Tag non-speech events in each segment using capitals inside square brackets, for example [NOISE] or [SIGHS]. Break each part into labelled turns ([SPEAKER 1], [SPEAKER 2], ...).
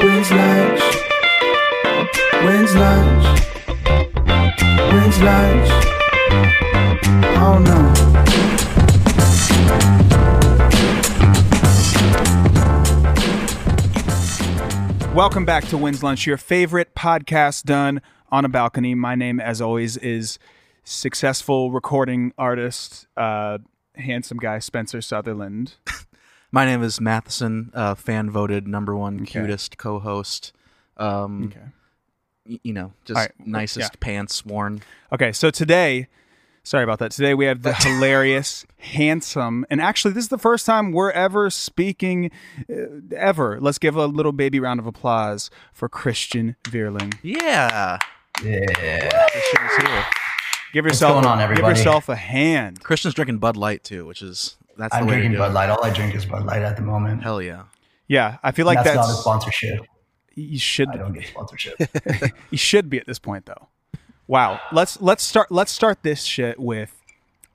[SPEAKER 1] When's lunch? When's lunch? When's lunch? Don't know.
[SPEAKER 2] Welcome back to When's Lunch, your favorite podcast done on a balcony. My name, as always, is successful recording artist, uh, handsome guy Spencer Sutherland. [LAUGHS]
[SPEAKER 3] My name is Matheson, uh, fan voted number one cutest co-host. Um,
[SPEAKER 2] Okay.
[SPEAKER 3] y- you know, just
[SPEAKER 2] All right,
[SPEAKER 3] nicest
[SPEAKER 2] yeah.
[SPEAKER 3] pants worn.
[SPEAKER 2] Okay, so today, sorry about that. Today we have the [LAUGHS] hilarious, handsome, and actually, this is the first time we're ever speaking uh, ever. Let's give a little baby round of applause for Christian Veerling.
[SPEAKER 3] Yeah,
[SPEAKER 4] Yeah.
[SPEAKER 3] Christian's here.
[SPEAKER 2] Give yourself,
[SPEAKER 4] going on,
[SPEAKER 2] give yourself a hand.
[SPEAKER 3] Christian's drinking Bud Light too, which is that's
[SPEAKER 4] I'm drinking Bud. Light. All I drink is Bud Light at the moment.
[SPEAKER 3] Hell yeah.
[SPEAKER 2] Yeah, I feel like
[SPEAKER 4] that's,
[SPEAKER 2] that's,
[SPEAKER 4] not a sponsorship.
[SPEAKER 2] you should
[SPEAKER 4] I don't get sponsorship. [LAUGHS]
[SPEAKER 2] you should be at this point though. Wow. Let's let's start let's start this shit with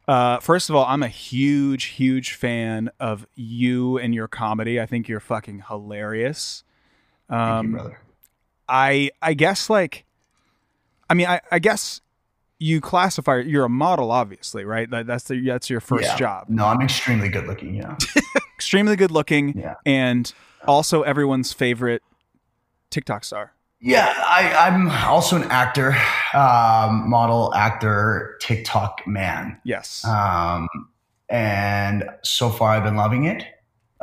[SPEAKER 2] uh first of all, I'm a huge huge fan of you and your comedy. I think you're fucking hilarious.
[SPEAKER 4] Thank
[SPEAKER 2] Um
[SPEAKER 4] you, brother.
[SPEAKER 2] I I guess like I mean I I guess you classify you're a model obviously, right? That, that's the that's your first
[SPEAKER 4] Yeah.
[SPEAKER 2] job.
[SPEAKER 4] No, I'm extremely good looking. Yeah. [LAUGHS]
[SPEAKER 2] Extremely good looking
[SPEAKER 4] Yeah.
[SPEAKER 2] and also everyone's favorite TikTok star.
[SPEAKER 4] Yeah, I, I'm also an actor, um, model, actor, TikTok man.
[SPEAKER 2] Yes.
[SPEAKER 4] Um, and so far I've been loving it.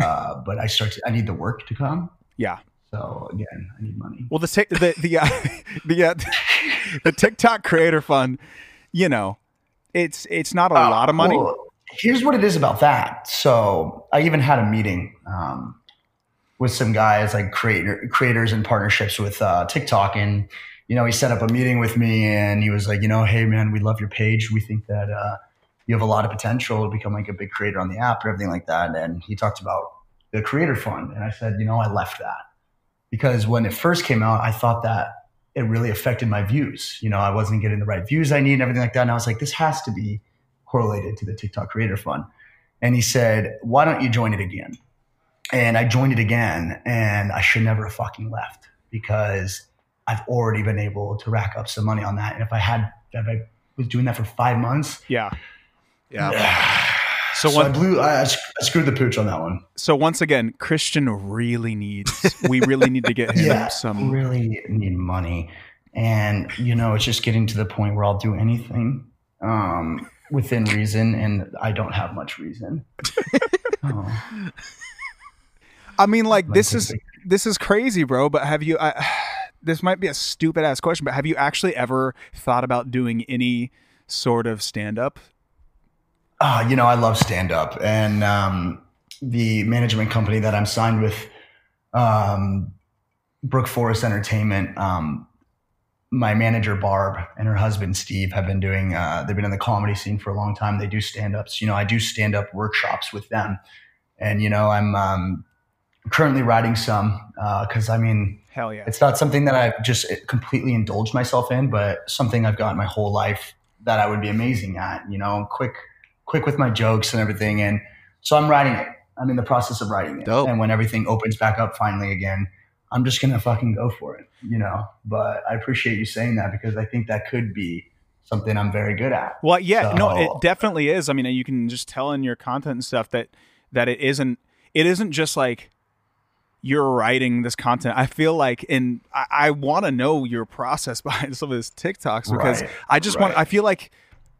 [SPEAKER 4] Uh, but I start to, I need the work to come.
[SPEAKER 2] yeah.
[SPEAKER 4] So again, I need money.
[SPEAKER 2] Well, the the the uh, [LAUGHS] the uh, [LAUGHS] the TikTok Creator Fund, you know, it's it's not a
[SPEAKER 4] Uh,
[SPEAKER 2] lot of money.
[SPEAKER 4] well, here's what it is about that. So I even had a meeting um, with some guys, like creator creators and partnerships with uh, TikTok, and you know, he set up a meeting with me, and he was like, you know, hey man, we love your page. We think that uh, you have a lot of potential to become like a big creator on the app and everything like that. And he talked about the Creator Fund, and I said, you know, I left that because when it first came out, I thought that it really affected my views. You know, I wasn't getting the right views I need and everything like that. And I was like, this has to be correlated to the TikTok Creator Fund. And he said, why don't you join it again? And I joined it again, and I should never have fucking left because I've already been able to rack up some money on that. And if I had, if I was doing that for five months,
[SPEAKER 2] Yeah.
[SPEAKER 3] Yeah. [SIGHS] [SIGHS] [SIGHS]
[SPEAKER 2] So,
[SPEAKER 4] so I blew, I, I screwed the pooch on that one.
[SPEAKER 2] so once again, Christian really needs. We really need to get him [LAUGHS]
[SPEAKER 4] yeah,
[SPEAKER 2] some.
[SPEAKER 4] really need money, and you know, it's just getting to the point where I'll do anything um, within reason, and I don't have much reason. [LAUGHS] oh,
[SPEAKER 2] I mean, like
[SPEAKER 4] Like
[SPEAKER 2] this is this is crazy, bro. But have you? I, [SIGHS] this might be a stupid ass question, but have you actually ever thought about doing any sort of stand up?
[SPEAKER 4] Ah, you know, I love stand up, and um, the management company that I'm signed with, um, Brook Forest Entertainment. Um, my manager Barb and her husband Steve have been doing. Uh, they've been in the comedy scene for a long time. They do stand ups. You know, I do stand up workshops with them, and you know, I'm um, currently writing some because I mean,
[SPEAKER 2] Hell yeah.
[SPEAKER 4] it's not something that I've just completely indulged myself in, but something I've got my whole life that I would be amazing at. You know, quick, quick with my jokes and everything. And so I'm writing it. I'm in the process of writing it.
[SPEAKER 3] Dope.
[SPEAKER 4] And when everything opens back up finally again, I'm just gonna fucking go for it. You know. But I appreciate you saying that because I think that could be something I'm very good at.
[SPEAKER 2] Well, yeah, no, it definitely is. I mean, you can just tell in your content and stuff that that it isn't. It isn't just like you're writing this content. I feel like, and I, I want to know your process [LAUGHS] behind some of these TikToks because
[SPEAKER 4] Right,
[SPEAKER 2] I just want. I feel like,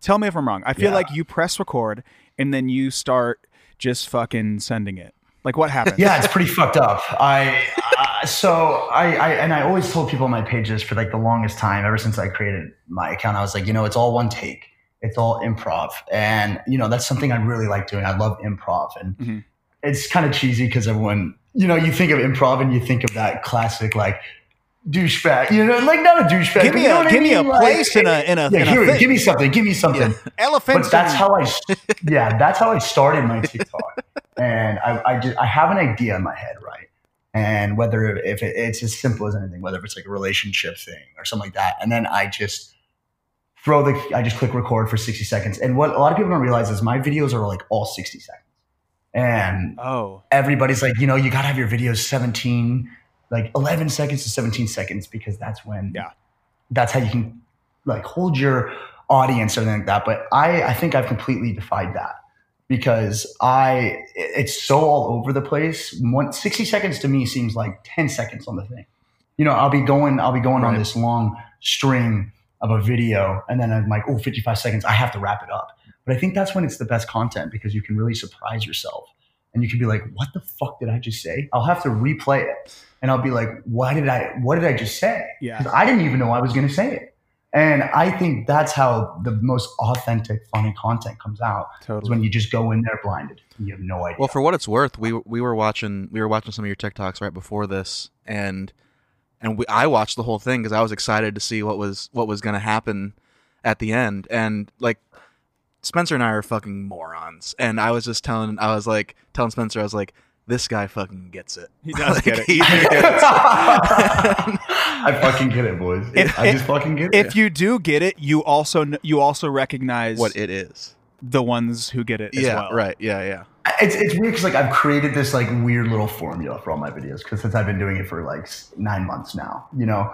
[SPEAKER 2] tell me if I'm wrong. I feel
[SPEAKER 4] Yeah.
[SPEAKER 2] like you press record and then you start just fucking sending it. Like what happens?
[SPEAKER 4] yeah, it's pretty fucked up. I uh, so I, I and I always told people on my pages for like the longest time, ever since I created my account, I was like, you know, it's all one take, it's all improv, and you know that's something I really like doing. I love improv, and
[SPEAKER 2] Mhm.
[SPEAKER 4] it's kind of cheesy because everyone, you know, you think of improv and you think of that classic like douchebag, you know, like not a douchebag.
[SPEAKER 2] Give me a
[SPEAKER 4] I
[SPEAKER 2] give me a
[SPEAKER 4] mean? Like,
[SPEAKER 2] place in a in a,
[SPEAKER 4] yeah,
[SPEAKER 2] in
[SPEAKER 4] here,
[SPEAKER 2] thing.
[SPEAKER 4] give me something, give me something.
[SPEAKER 2] Elephant.
[SPEAKER 4] But that's how I, [LAUGHS] yeah, that's how I started my TikTok. and I, I just, I have an idea in my head, right? And whether if it, it's as simple as anything, whether it's like a relationship thing or something like that, and then I just throw the, I just click record for sixty seconds. And what a lot of people don't realize is my videos are like all sixty seconds, and
[SPEAKER 2] Oh,
[SPEAKER 4] everybody's like, you know, you got to have your videos 17 like 11 seconds to 17 seconds because that's when
[SPEAKER 2] Yeah.
[SPEAKER 4] that's how you can like hold your audience or anything like that. But I I think I've completely defied that because I it's so all over the place. One, 60 seconds to me seems like 10 seconds on the thing. You know, I'll be going I'll be going on this long string of a video and then I'm like, oh, 55 seconds, I have to wrap it up. But I think that's when it's the best content because you can really surprise yourself and you can be like, what the fuck did I just say? I'll have to replay it and I'll be like, why did I what did I just say?
[SPEAKER 2] Yeah.
[SPEAKER 4] Because I didn't even know I was gonna say it. And I think that's how the most authentic, funny content comes out. Is
[SPEAKER 2] Totally.
[SPEAKER 4] when you just go in there blinded and you have no idea.
[SPEAKER 3] Well, for what it's worth, we we were watching we were watching some of your TikToks right before this, and and we, I watched the whole thing because I was excited to see what was what was going to happen at the end, and like Spencer and I are fucking morons, and I was just telling I was like telling Spencer I was like this guy fucking gets it.
[SPEAKER 2] He does
[SPEAKER 3] Like,
[SPEAKER 2] get it.
[SPEAKER 3] he [LAUGHS] gets it. [LAUGHS]
[SPEAKER 4] I fucking get it, boys.
[SPEAKER 2] If-
[SPEAKER 4] I just fucking get it.
[SPEAKER 2] If you do get it, you also kn- you also recognize
[SPEAKER 3] what it is.
[SPEAKER 2] the ones who get it as
[SPEAKER 3] yeah,
[SPEAKER 2] well.
[SPEAKER 3] right. Yeah, yeah.
[SPEAKER 4] it's it's weird because like I've created this like weird little formula for all my videos because since I've been doing it for like nine months now, you know,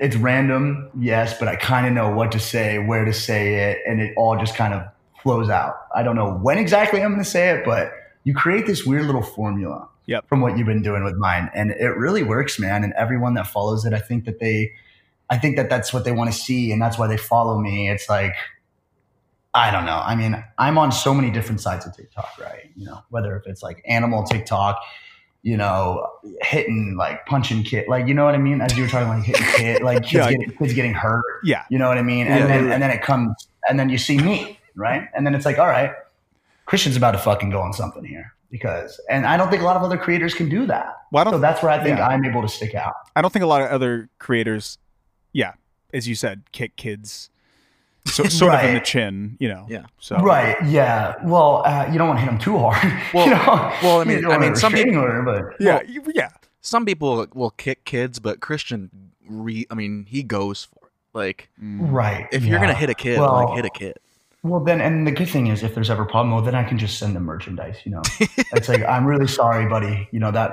[SPEAKER 4] it's random, yes, but I kind of know what to say, where to say it, and it all just kind of flows out. I don't know when exactly I'm going to say it, but you create this weird little formula
[SPEAKER 2] Yep.
[SPEAKER 4] from what you've been doing with mine, and it really works, man. And everyone that follows it, I think that they, I think that that's what they want to see, and that's why they follow me. It's like I don't know. I mean, I'm on so many different sides of TikTok, right? You know, whether if it's like animal TikTok, you know, hitting like punching kid, like you know what I mean? As you were talking, like hitting kid, like kids, [LAUGHS]
[SPEAKER 2] Yeah.
[SPEAKER 4] getting, kids getting hurt.
[SPEAKER 2] Yeah.
[SPEAKER 4] You know what I mean? And
[SPEAKER 3] Yeah,
[SPEAKER 4] then
[SPEAKER 3] yeah.
[SPEAKER 4] and then it comes, and then you see me, right? And then it's like, all right, Christian's about to fucking go on something here because, and I don't think a lot of other creators can do that.
[SPEAKER 2] Well, I don't
[SPEAKER 4] So that's where I think
[SPEAKER 2] yeah.
[SPEAKER 4] I'm able to stick out.
[SPEAKER 2] I don't think a lot of other creators, yeah, as you said, kick kids so, [LAUGHS] sort of in the chin, you know.
[SPEAKER 3] Yeah.
[SPEAKER 2] So
[SPEAKER 4] Right? Yeah. Well, uh, you don't want to hit them too hard. [LAUGHS]
[SPEAKER 3] Well-
[SPEAKER 4] you know?
[SPEAKER 3] well, I mean-
[SPEAKER 4] You
[SPEAKER 3] I mean, some people-
[SPEAKER 4] order, but
[SPEAKER 2] Yeah,
[SPEAKER 3] Well-
[SPEAKER 2] yeah.
[SPEAKER 3] Some people will kick kids, but Christian, re, I mean, he goes for it. Like,
[SPEAKER 4] right.
[SPEAKER 3] if you're gonna hit a kid,
[SPEAKER 4] Well,
[SPEAKER 3] like hit a kid.
[SPEAKER 4] Well, then, and the good thing is, if there's ever a problem, well, then I can just send them merchandise. You know, it's like I'm really sorry, buddy. You know that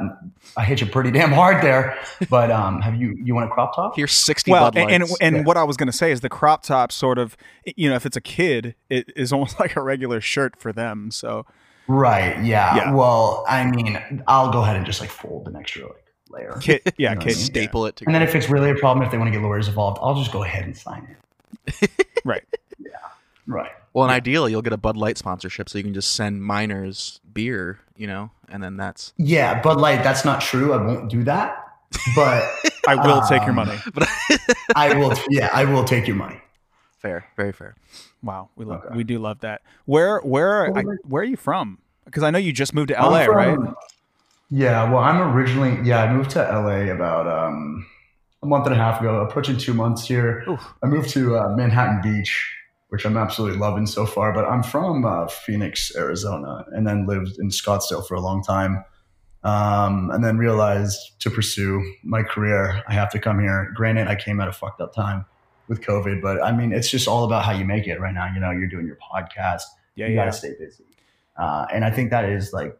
[SPEAKER 4] I hit you pretty damn hard there, but um, have you you want a crop top?
[SPEAKER 3] Here's sixty
[SPEAKER 2] Well,
[SPEAKER 3] Bud
[SPEAKER 2] and and, and
[SPEAKER 4] Yeah.
[SPEAKER 2] what I was going to say is the crop top sort of, you know, if it's a kid, it is [LAUGHS] almost like a regular shirt for them. So
[SPEAKER 4] Right. Yeah.
[SPEAKER 2] Yeah.
[SPEAKER 4] Well, I mean, I'll go ahead and just like fold an extra like layer.
[SPEAKER 2] kid, [LAUGHS] yeah,
[SPEAKER 4] You know what I
[SPEAKER 2] kid,
[SPEAKER 4] mean?
[SPEAKER 3] staple it
[SPEAKER 4] And then if it's really a problem, if they want to get lawyers involved, I'll just go ahead and sign it. [LAUGHS]
[SPEAKER 2] right. Yeah.
[SPEAKER 4] Right.
[SPEAKER 3] Well, and ideally, you'll get a Bud Light sponsorship, so you can just send minors beer, you know, and then that's.
[SPEAKER 4] Yeah, Bud Light. That's not true. I won't do that. But [LAUGHS]
[SPEAKER 2] I will take your
[SPEAKER 4] Um,
[SPEAKER 2] money. [LAUGHS]
[SPEAKER 4] I will. [LAUGHS] Yeah, I will take your money.
[SPEAKER 3] Fair, very fair.
[SPEAKER 2] Wow, we love
[SPEAKER 4] Okay.
[SPEAKER 2] we do love that. Where where I, where are you from? Because I know you just moved to LA,
[SPEAKER 4] from-
[SPEAKER 2] right?
[SPEAKER 4] Yeah, well, I'm originally yeah, I moved to LA about um, a month and a half ago, approaching two months here.
[SPEAKER 2] Oof.
[SPEAKER 4] I moved to uh, Manhattan Beach, which I'm absolutely loving so far. But I'm from uh, Phoenix, Arizona, and then lived in Scottsdale for a long time. Um, and then realized to pursue my career, I have to come here. Granted, I came at a fucked up time with COVID, but I mean, it's just all about how you make it right now. You know, you're doing your podcast,
[SPEAKER 2] Yeah,
[SPEAKER 4] you
[SPEAKER 2] yeah.
[SPEAKER 4] got to stay busy. Uh, and I think that is like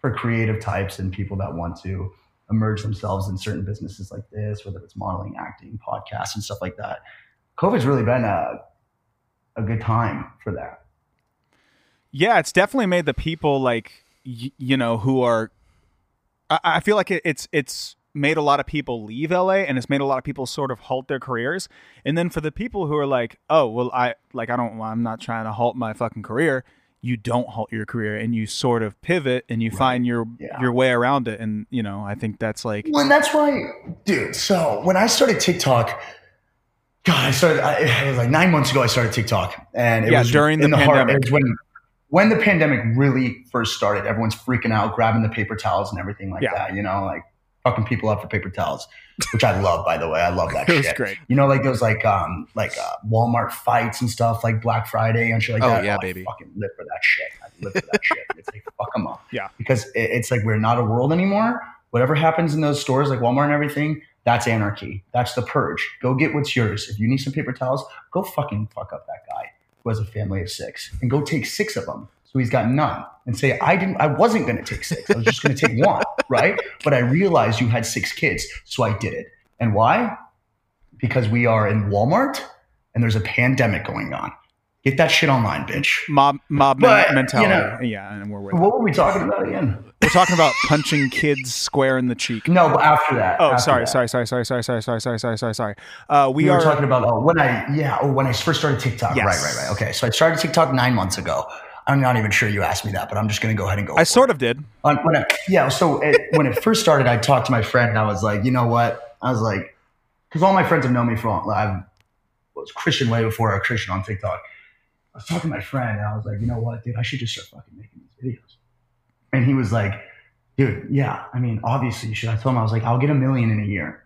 [SPEAKER 4] for creative types and people that want to emerge themselves in certain businesses like this, whether it's modeling, acting, podcasts, and stuff like that. COVID's really been a, a good time for that.
[SPEAKER 2] Yeah, it's definitely made the people like y- you know who are. I, I feel like it, it's it's made a lot of people leave LA, and it's made a lot of people sort of halt their careers. And then for the people who are like, oh well, I like I don't, I'm not trying to halt my fucking career. You don't halt your career, and you sort of pivot, and you find your
[SPEAKER 4] Yeah.
[SPEAKER 2] your way around it. And you know, I think that's like
[SPEAKER 4] Well, that's why, dude. So when I started TikTok, God, I started. I, it was like nine months ago. I started TikTok, and it
[SPEAKER 2] Yeah,
[SPEAKER 4] was
[SPEAKER 2] during the
[SPEAKER 4] heart-
[SPEAKER 2] pandemic.
[SPEAKER 4] was when when the pandemic really first started. Everyone's freaking out, grabbing the paper towels and everything like
[SPEAKER 2] Yeah.
[SPEAKER 4] that. You know, like fucking people up for paper towels, which I love. By the way, I love [LAUGHS] that
[SPEAKER 2] it was
[SPEAKER 4] shit.
[SPEAKER 2] great.
[SPEAKER 4] You know, like those like um like uh, Walmart fights and stuff, like Black Friday and shit like
[SPEAKER 3] Oh,
[SPEAKER 4] that.
[SPEAKER 3] yeah,
[SPEAKER 4] I
[SPEAKER 3] baby.
[SPEAKER 4] fucking live for that shit. I live for that shit. It's like fuck them up. [LAUGHS]
[SPEAKER 2] Yeah.
[SPEAKER 4] because it, it's like we're not a world anymore. Whatever happens in those stores like Walmart and everything, that's anarchy. That's the purge. Go get what's yours. If you need some paper towels, go fucking fuck up that guy who has a family of six, and go take six of them So he's got none. And say, I didn't, I wasn't going to take six. I was just going to take one, [LAUGHS] right? But I realized you had six kids. So I did it. And why? Because we are in Walmart and there's a pandemic going on. Get that shit online, bitch.
[SPEAKER 2] Mob mob
[SPEAKER 4] But, you
[SPEAKER 2] mentality.
[SPEAKER 4] know-
[SPEAKER 2] yeah, and we're with.
[SPEAKER 4] What were we talking about again?
[SPEAKER 2] We're talking about punching kids square in the cheek.
[SPEAKER 4] No, but after that.
[SPEAKER 2] Oh,
[SPEAKER 4] after
[SPEAKER 2] sorry,
[SPEAKER 4] that.
[SPEAKER 2] sorry, sorry, sorry, sorry, sorry, sorry, sorry, sorry, sorry, sorry. Uh, we,
[SPEAKER 4] We, were
[SPEAKER 2] are
[SPEAKER 4] talking about oh, when I yeah oh when I first started TikTok.
[SPEAKER 2] Yes.
[SPEAKER 4] Right, right, right. Okay, so I started TikTok nine months ago. I'm not even sure you asked me that, but I'm just gonna go ahead and go.
[SPEAKER 2] I
[SPEAKER 4] for
[SPEAKER 2] sort of did.
[SPEAKER 4] it. On- when I, yeah. So it, when it first started, I talked to my friend and I was like, you know what? I was like, because all my friends have known me from I was Christian way before I was Christian on TikTok. I was talking to my friend and I was like, you know what, dude, I should just start fucking making these videos. And he was like, dude, yeah, I mean, obviously you should. I told him I was like, I'll get a million in a year.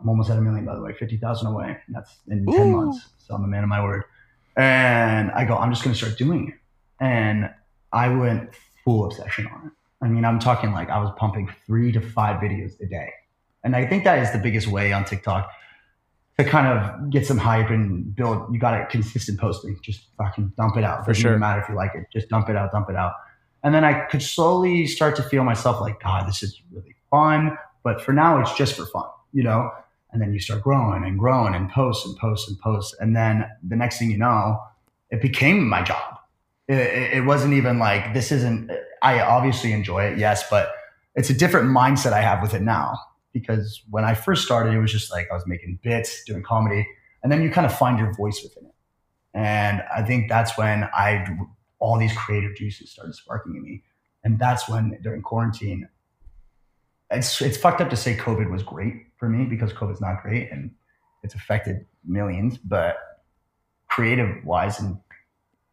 [SPEAKER 4] I'm almost at a million, by the way, fifty thousand away. That's in ten months. So I'm a man of my word. And I go, I'm just gonna start doing it. And I went full obsession on it. I mean, I'm talking like I was pumping three to five videos a day. And I think that is the biggest way on TikTok to kind of get some hype and build. You got it consistent posting. Just fucking dump it out.
[SPEAKER 2] For
[SPEAKER 4] Doesn't
[SPEAKER 2] sure.
[SPEAKER 4] matter if you like it. Just dump it out, dump it out. And then I could slowly start to feel myself like, God, this is really fun. But for now, it's just for fun, you know? And then you start growing and growing and post and post and post. And then the next thing you know, it became my job. It, it wasn't even like, this isn't, I obviously enjoy it, yes, but it's a different mindset I have with it now. Because when I first started, it was just like I was making bits, doing comedy, and then you kind of find your voice within it. And I think that's when I all these creative juices started sparking in me. And that's when during quarantine, it's it's fucked up to say COVID was great for me because COVID's not great and it's affected millions, but creative wise and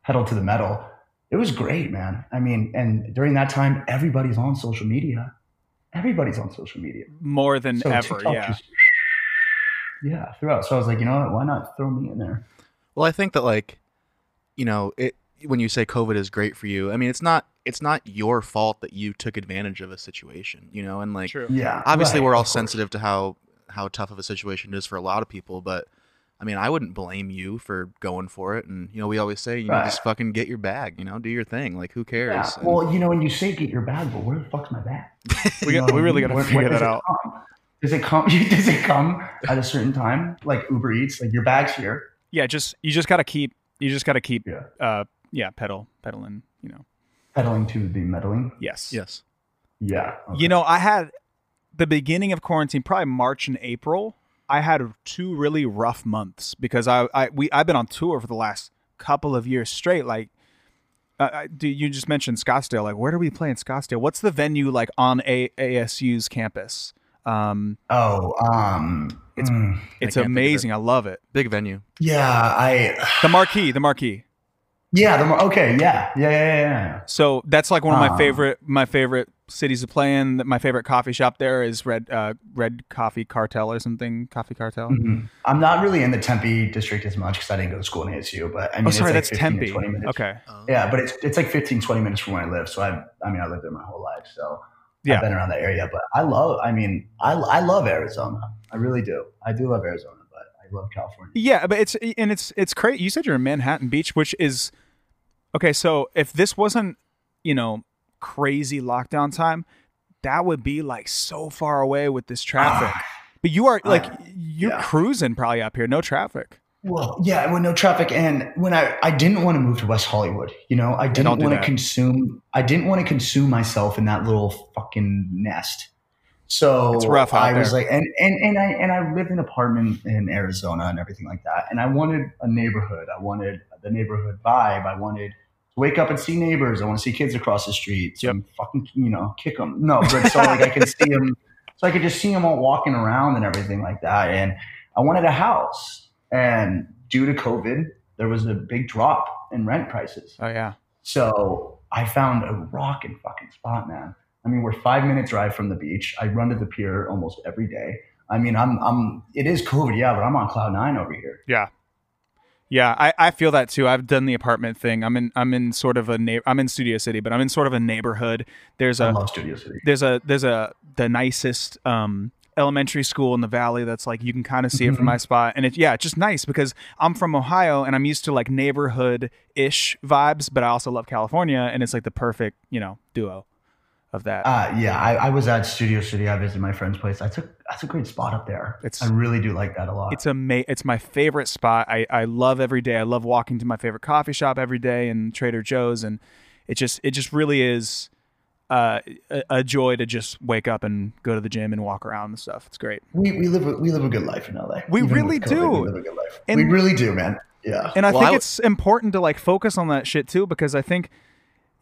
[SPEAKER 4] pedal to the metal, it was great, man. I mean, and during that time, everybody's on social media. Everybody's on social media.
[SPEAKER 2] More than
[SPEAKER 4] So
[SPEAKER 2] ever,
[SPEAKER 4] TikTok
[SPEAKER 2] yeah.
[SPEAKER 4] just- yeah, throughout. So I was like, you know what? Why not throw me in there?
[SPEAKER 3] Well, I think that like, you know, it when you say COVID is great for you, I mean it's not it's not your fault that you took advantage of a situation, you know, and like
[SPEAKER 2] True.
[SPEAKER 4] Yeah.
[SPEAKER 3] obviously
[SPEAKER 4] right,
[SPEAKER 3] we're all sensitive to how how tough of a situation it is for a lot of people, but I mean, I wouldn't blame you for going for it, and you know, we always say, you know, just fucking get your bag, you know, do your thing, like who cares?
[SPEAKER 4] Yeah.
[SPEAKER 3] And-
[SPEAKER 4] Well, you know, when you say get your bag, but where the fuck's my bag? [LAUGHS]
[SPEAKER 2] We, got, we really got to
[SPEAKER 4] Where-
[SPEAKER 2] figure that out.
[SPEAKER 4] come? Does it come? [LAUGHS] Does it come at a certain time, like Uber Eats? Like your bag's here.
[SPEAKER 2] Yeah, just you just got to keep you just got to keep
[SPEAKER 4] Yeah.
[SPEAKER 2] uh yeah pedal pedaling. You know.
[SPEAKER 4] Pedaling to the meddling.
[SPEAKER 2] Yes.
[SPEAKER 3] yes,
[SPEAKER 4] Yeah. okay.
[SPEAKER 2] You know, I had the beginning of quarantine, probably March and April. I had two really rough months because I, I we I've been on tour for the last couple of years straight. Like, uh, I- do you just mentioned Scottsdale? Like, where do we play in Scottsdale? What's the venue like on A- ASU's campus? Um,
[SPEAKER 4] Oh, um,
[SPEAKER 2] It's-
[SPEAKER 4] mm,
[SPEAKER 2] it's
[SPEAKER 3] can't think of
[SPEAKER 2] amazing. I love it.
[SPEAKER 3] big venue.
[SPEAKER 4] yeah. I
[SPEAKER 2] The marquee, the marquee.
[SPEAKER 4] Yeah. The, okay. Yeah. Yeah. Yeah. Yeah. yeah.
[SPEAKER 2] So that's like one of my
[SPEAKER 4] Ah.
[SPEAKER 2] favorite my favorite cities to play in. My favorite coffee shop there is Red uh, Red Coffee Cartel or something. Coffee Cartel.
[SPEAKER 4] Mhm. I'm not really in the Tempe district as much because I didn't go to school in ASU, but I mean,
[SPEAKER 2] oh, sorry,
[SPEAKER 4] it's
[SPEAKER 2] that's
[SPEAKER 4] like 15
[SPEAKER 2] Tempe.
[SPEAKER 4] 20 minutes.
[SPEAKER 2] Okay.
[SPEAKER 4] Yeah, but it's it's like 15, 20 minutes from where I live. So I, I mean, I lived there my whole life, so
[SPEAKER 2] Yeah.
[SPEAKER 4] I've been around that area. But I love, I mean, I, I love Arizona. I really do. I do love Arizona, but I love California.
[SPEAKER 2] Yeah, but it's and it's it's crazy. You said you're in Manhattan Beach, which is okay. So if this wasn't, you know, crazy lockdown time, that would be like so far away with this traffic.
[SPEAKER 4] Ah,
[SPEAKER 2] but you are like
[SPEAKER 4] I-
[SPEAKER 2] you're
[SPEAKER 4] yeah.
[SPEAKER 2] cruising probably up here, no traffic.
[SPEAKER 4] Well, yeah, with no traffic, and when I I didn't want to move to West Hollywood, you know, I didn't want to consume. I didn't want to consume myself in that little fucking nest. So
[SPEAKER 2] It's rough
[SPEAKER 4] I was like, and and and I and I lived in an apartment in Arizona and everything like that, and I wanted a neighborhood. I wanted the neighborhood vibe. I wanted wake up and see neighbors. I want to see kids across the street. So
[SPEAKER 2] Yep.
[SPEAKER 4] I'm fucking, you know, kick them. No, but so like I can see them. [LAUGHS] So I could just see them all walking around and everything like that. And I wanted a house. And due to COVID, there was a big drop in rent prices.
[SPEAKER 2] Oh yeah.
[SPEAKER 4] So I found a rockin' fucking spot, man. I mean, we're five minutes drive from the beach. I run to the pier almost every day. I mean, I'm, I'm, it is COVID, yeah, but I'm on cloud nine over here.
[SPEAKER 2] Yeah. Yeah, I, I feel that too. I've done the apartment thing. I'm in I'm in sort of a na- I'm in Studio City, but I'm in sort of a neighborhood. There's
[SPEAKER 4] I
[SPEAKER 2] a
[SPEAKER 4] love Studio City.
[SPEAKER 2] there's a there's a the nicest um elementary school in the valley that's like you can kind of see it
[SPEAKER 4] Mm-hmm.
[SPEAKER 2] from my spot and it yeah it's just nice because i'm from ohio and i'm used to like neighborhood ish vibes but i also love california and it's like the perfect you know duo of that
[SPEAKER 4] Uh, yeah, I, I was at Studio City. I visited my friend's place. I took that's a great spot up there.
[SPEAKER 2] It's-
[SPEAKER 4] I really do like that a lot.
[SPEAKER 2] it's a ma- it's my favorite spot I, I love every day i love walking to my favorite coffee shop every day and trader joe's and it just it just really is uh, a, a joy to just wake up and go to the gym and walk around and stuff it's great
[SPEAKER 4] we, we live a, we live a good life in LA.
[SPEAKER 2] We
[SPEAKER 4] Even
[SPEAKER 2] really
[SPEAKER 4] with
[SPEAKER 2] do.
[SPEAKER 4] We live a good life.
[SPEAKER 2] And-
[SPEAKER 4] we really do, man. Yeah.
[SPEAKER 2] And I
[SPEAKER 3] Well,
[SPEAKER 2] think
[SPEAKER 3] I w-
[SPEAKER 2] it's important to like focus on that shit too because I think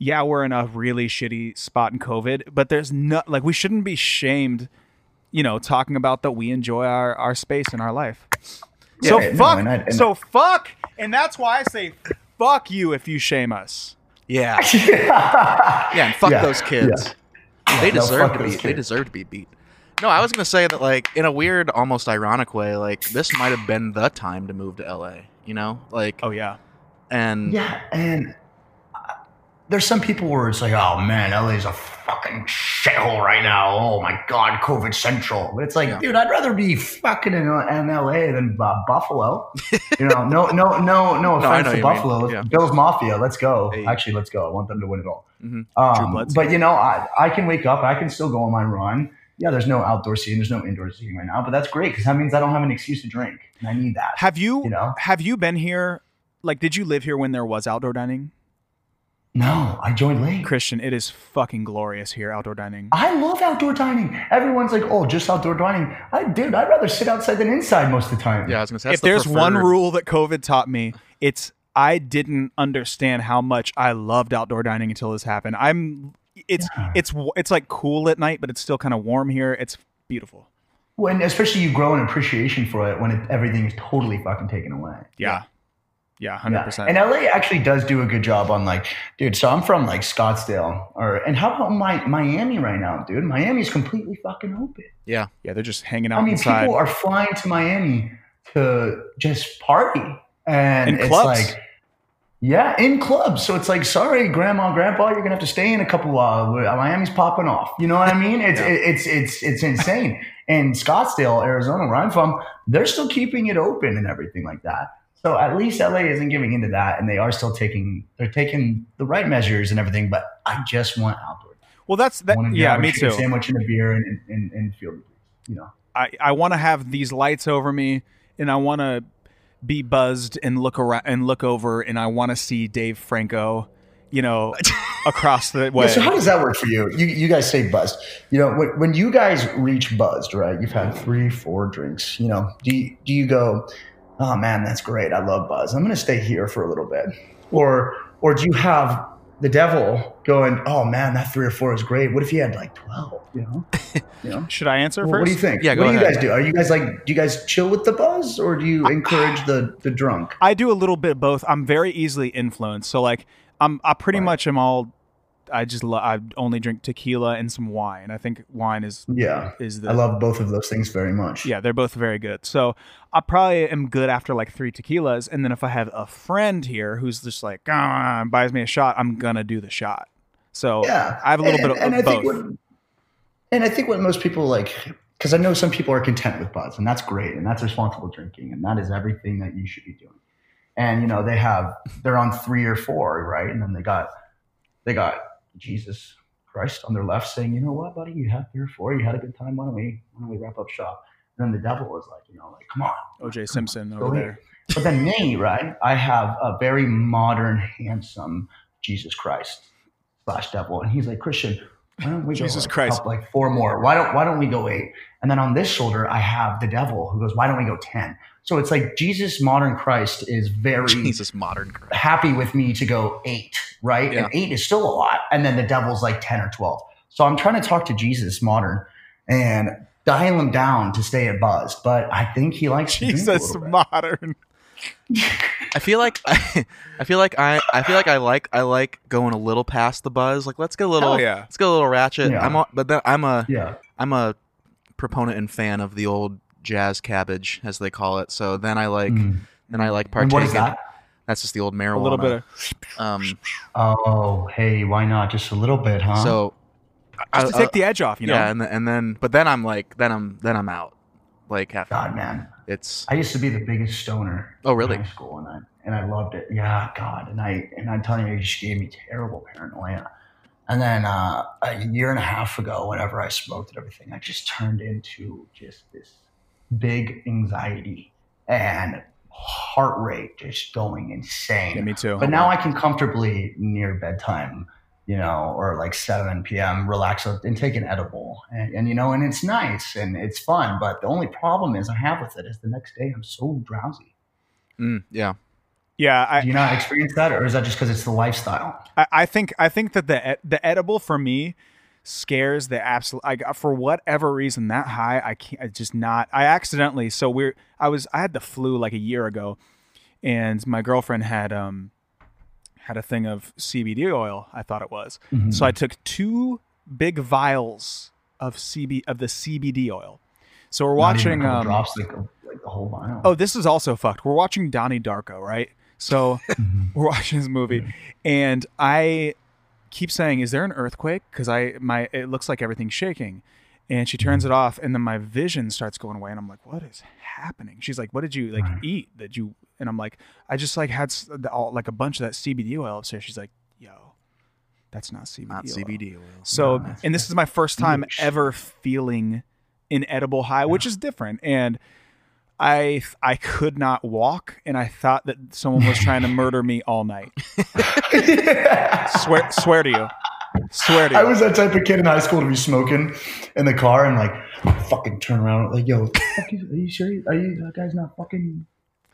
[SPEAKER 2] yeah, we're in a really shitty spot in COVID, but there's not like we shouldn't be shamed, you know, talking about that we enjoy our our space in our life. so
[SPEAKER 4] Yeah, no,
[SPEAKER 2] fuck
[SPEAKER 4] and I- and-
[SPEAKER 2] so fuck and that's why I say fuck you if you shame us.
[SPEAKER 3] Yeah. [LAUGHS] yeah, and fuck
[SPEAKER 4] Yeah,
[SPEAKER 3] those kids. They
[SPEAKER 4] no,
[SPEAKER 3] deserve
[SPEAKER 4] fuck
[SPEAKER 3] to be
[SPEAKER 4] those
[SPEAKER 3] they deserve to be beat. No, I was gonna say that like in a weird, almost ironic way, like this might have been the time to move to LA. You know, like
[SPEAKER 2] Oh yeah.
[SPEAKER 3] and
[SPEAKER 4] Yeah, and there's some people where it's like, oh man, LA's a fucking shithole right now. Oh my god, COVID central. But it's like,
[SPEAKER 3] Yeah.
[SPEAKER 4] dude, I'd rather be fucking in, in LA than uh, Buffalo. You know, no, no, no, no [LAUGHS]
[SPEAKER 3] No,
[SPEAKER 4] offense
[SPEAKER 3] know
[SPEAKER 4] to. Buffalo.
[SPEAKER 3] Yeah.
[SPEAKER 4] Bills Mafia, let's go.
[SPEAKER 3] Hey.
[SPEAKER 4] Actually, let's go. I want them to win it all.
[SPEAKER 3] Mhm.
[SPEAKER 4] Um, but you know, I, I can wake up, I can still go on my run. Yeah, there's no outdoor seating, there's no indoor seating right now, but that's great because that means I don't have an excuse to drink, and I need that.
[SPEAKER 2] Have you,
[SPEAKER 4] You know?
[SPEAKER 2] have you been here like did you live here when there was outdoor dining?
[SPEAKER 4] No, I joined late.
[SPEAKER 2] Christian, it is fucking glorious here outdoor dining.
[SPEAKER 4] I love outdoor dining. Everyone's like, "Oh, just outdoor dining." I, dude, I'd rather sit outside than inside most of the time.
[SPEAKER 3] yeah, I was gonna say that's
[SPEAKER 2] if
[SPEAKER 3] the
[SPEAKER 2] there's one rule that COVID taught me, it's I didn't understand how much I loved outdoor dining until this happened. I'm it's
[SPEAKER 4] Yeah.
[SPEAKER 2] it's it's like cool at night, but it's still kind of warm here. It's beautiful.
[SPEAKER 4] When especially you grow an appreciation for it when it, everything is totally fucking taken away.
[SPEAKER 2] Yeah. Yeah, hundred
[SPEAKER 4] Yeah.
[SPEAKER 2] percent.
[SPEAKER 4] And LA actually does do a good job on like, dude. So I'm from like Scottsdale, or and how about my Miami right now, dude? Miami's completely fucking open.
[SPEAKER 3] Yeah,
[SPEAKER 2] Yeah, they're just hanging out
[SPEAKER 4] I mean,
[SPEAKER 2] inside.
[SPEAKER 4] people are flying to Miami to just party, and
[SPEAKER 2] In
[SPEAKER 4] it's
[SPEAKER 2] clubs.
[SPEAKER 4] like, yeah, in clubs. So it's like, sorry, grandma, grandpa, you're gonna have to stay in a couple uh, while. Miami's popping off. You know what I mean? [LAUGHS] It's
[SPEAKER 3] Yeah.
[SPEAKER 4] it's it's it's insane. And Scottsdale, Arizona, where I'm from, they're still keeping it open and everything like that. So at least LA isn't giving into that, and they are still taking they're taking the right measures and everything. But I just want outdoor.
[SPEAKER 2] well, that's
[SPEAKER 4] I
[SPEAKER 2] that.
[SPEAKER 4] to
[SPEAKER 2] Yeah, me too.
[SPEAKER 4] Sandwich and a beer and and, and feel, you know.
[SPEAKER 2] I I want to have these lights over me, and I want to be buzzed and look around and look over, and I want to see Dave Franco, you know, [LAUGHS] across the way.
[SPEAKER 4] Yeah, so how does that work for you? You you guys say buzzed. You know, when, when you guys reach buzzed, right? You've had three, four drinks. You know, do you, do you go, oh man, that's great. I love buzz. I'm going to stay here for a little bit, or or do you have the devil going, oh man, that three or four is great. What if you had like twelve? You know, [LAUGHS] you know.
[SPEAKER 2] Should I answer
[SPEAKER 4] Well,
[SPEAKER 2] first?
[SPEAKER 4] what do you think?
[SPEAKER 3] Yeah, go
[SPEAKER 4] what do you guys do? Are you guys like, do you guys chill with the buzz, or do you encourage the the drunk?
[SPEAKER 2] I do a little bit of both. I'm very easily influenced. So like I'm I pretty
[SPEAKER 4] Right.
[SPEAKER 2] much am all I just lo- I only drink tequila and some wine. I think wine is
[SPEAKER 4] Yeah,
[SPEAKER 2] is the
[SPEAKER 4] I love both of those things very much.
[SPEAKER 2] yeah, they're both very good. So I probably am good after like three tequilas, and then if I have a friend here who's just like ah, buys me a shot, I'm gonna do the shot. So
[SPEAKER 4] yeah
[SPEAKER 2] I have a little
[SPEAKER 4] and,
[SPEAKER 2] bit of,
[SPEAKER 4] and
[SPEAKER 2] of both.
[SPEAKER 4] what, and I think what most people like because I know some people are content with buzz and that's great and that's responsible drinking and that is everything that you should be doing and you know they have they're on three or four right and then they got they got Jesus Christ on their left saying you know what buddy you had three or four you had a good time why don't we why don't we wrap up shop and then the devil was like you know like come on
[SPEAKER 2] OJ Simpson over there.
[SPEAKER 4] but then me, right? I have a very modern, handsome Jesus Christ slash devil, and he's like Christian. Why don't we
[SPEAKER 2] Jesus
[SPEAKER 4] go like,
[SPEAKER 2] Christ.
[SPEAKER 4] up like four more? Why don't Why don't we go eight? And then on this shoulder, I have the devil who goes, Why don't we go ten? So it's like Jesus, modern Christ, is very
[SPEAKER 3] Jesus, modern Christ.
[SPEAKER 4] happy with me to go eight, right?
[SPEAKER 3] Yeah.
[SPEAKER 4] And eight is still a lot. And then the devil's like 10 or 12. So I'm trying to talk to Jesus modern and dial him down to stay at Buzz, But I think he likes to drink a
[SPEAKER 2] Jesus modern. [LAUGHS]
[SPEAKER 3] I feel like [LAUGHS] I feel like I I feel like I like I like going a little past the buzz. Like let's get a little
[SPEAKER 2] Hell yeah.
[SPEAKER 3] let's get a little ratchet.
[SPEAKER 4] Yeah.
[SPEAKER 3] I'm a, but then I'm a
[SPEAKER 4] Yeah.
[SPEAKER 3] I'm a proponent and fan of the old jazz cabbage as they call it. So then I like
[SPEAKER 4] Mm.
[SPEAKER 3] then I like
[SPEAKER 4] And what is that?
[SPEAKER 3] That's just the old marijuana.
[SPEAKER 2] A little bit of
[SPEAKER 3] um
[SPEAKER 4] Oh, hey, why not? Just a little bit, huh?
[SPEAKER 3] so I-
[SPEAKER 2] Just to
[SPEAKER 3] I-
[SPEAKER 2] take the edge off, you know.
[SPEAKER 3] yeah, and then, and then but then I'm like then I'm then I'm out. Like half
[SPEAKER 4] God, man.
[SPEAKER 3] It's
[SPEAKER 4] I used to be the biggest stoner.
[SPEAKER 3] Oh, really?
[SPEAKER 4] In high school, and I and I loved it. Yeah, God, and I and I'm telling you, it just gave me terrible paranoia. And then uh, a year and a half ago, whenever I smoked and everything, I just turned into just this big anxiety and heart rate just going insane.
[SPEAKER 2] Yeah, me too.
[SPEAKER 4] But now I can comfortably near bedtime, you know, or like 7 p.m. relax and take an edible. And, and, you know, and it's nice and it's fun. But the only problem is I have with it is the next day I'm so drowsy.
[SPEAKER 3] mm, yeah.
[SPEAKER 2] yeah, I,
[SPEAKER 4] Do you not experience that? Or is that just because it's the lifestyle?
[SPEAKER 2] I, I think I think that the the edible for me scares the absolute. I got for whatever reason that high. I can't. I just not. I accidentally. So we're. I was. I had the flu like a year ago, and my girlfriend had um had a thing of CBD oil. I thought it was.
[SPEAKER 4] Mm-hmm.
[SPEAKER 2] So I took two big vials of CB of the CBD oil. So we're watching. Um,
[SPEAKER 4] drops like, like the whole vial.
[SPEAKER 2] Oh, this is also fucked. We're watching Donnie Darko, right? So [LAUGHS] [LAUGHS] we're watching this movie, and I keep saying, "Is there an earthquake?" Because I my it looks like everything's shaking, and she turns it off, and then my vision starts going away, and I'm like, "What is happening?" She's like, "What did you like
[SPEAKER 4] Right.
[SPEAKER 2] eat? That you?" And I'm like, "I just like had the- all, like a bunch of that CBD oil upstairs." She's like, "Yo, that's not CBD.
[SPEAKER 3] Not
[SPEAKER 2] oil."
[SPEAKER 3] CBD oil.
[SPEAKER 2] So,
[SPEAKER 4] No,
[SPEAKER 2] and this is my first time
[SPEAKER 4] huge.
[SPEAKER 2] ever feeling an edible high, which is different. And I I could not walk, and I thought that someone was trying to murder me all night. [LAUGHS] Swear swear to you, swear to you.
[SPEAKER 4] I was that type of kid in high school to be smoking in the car and like fucking turn around like, yo, you, are you sure? Are you that guy's not fucking?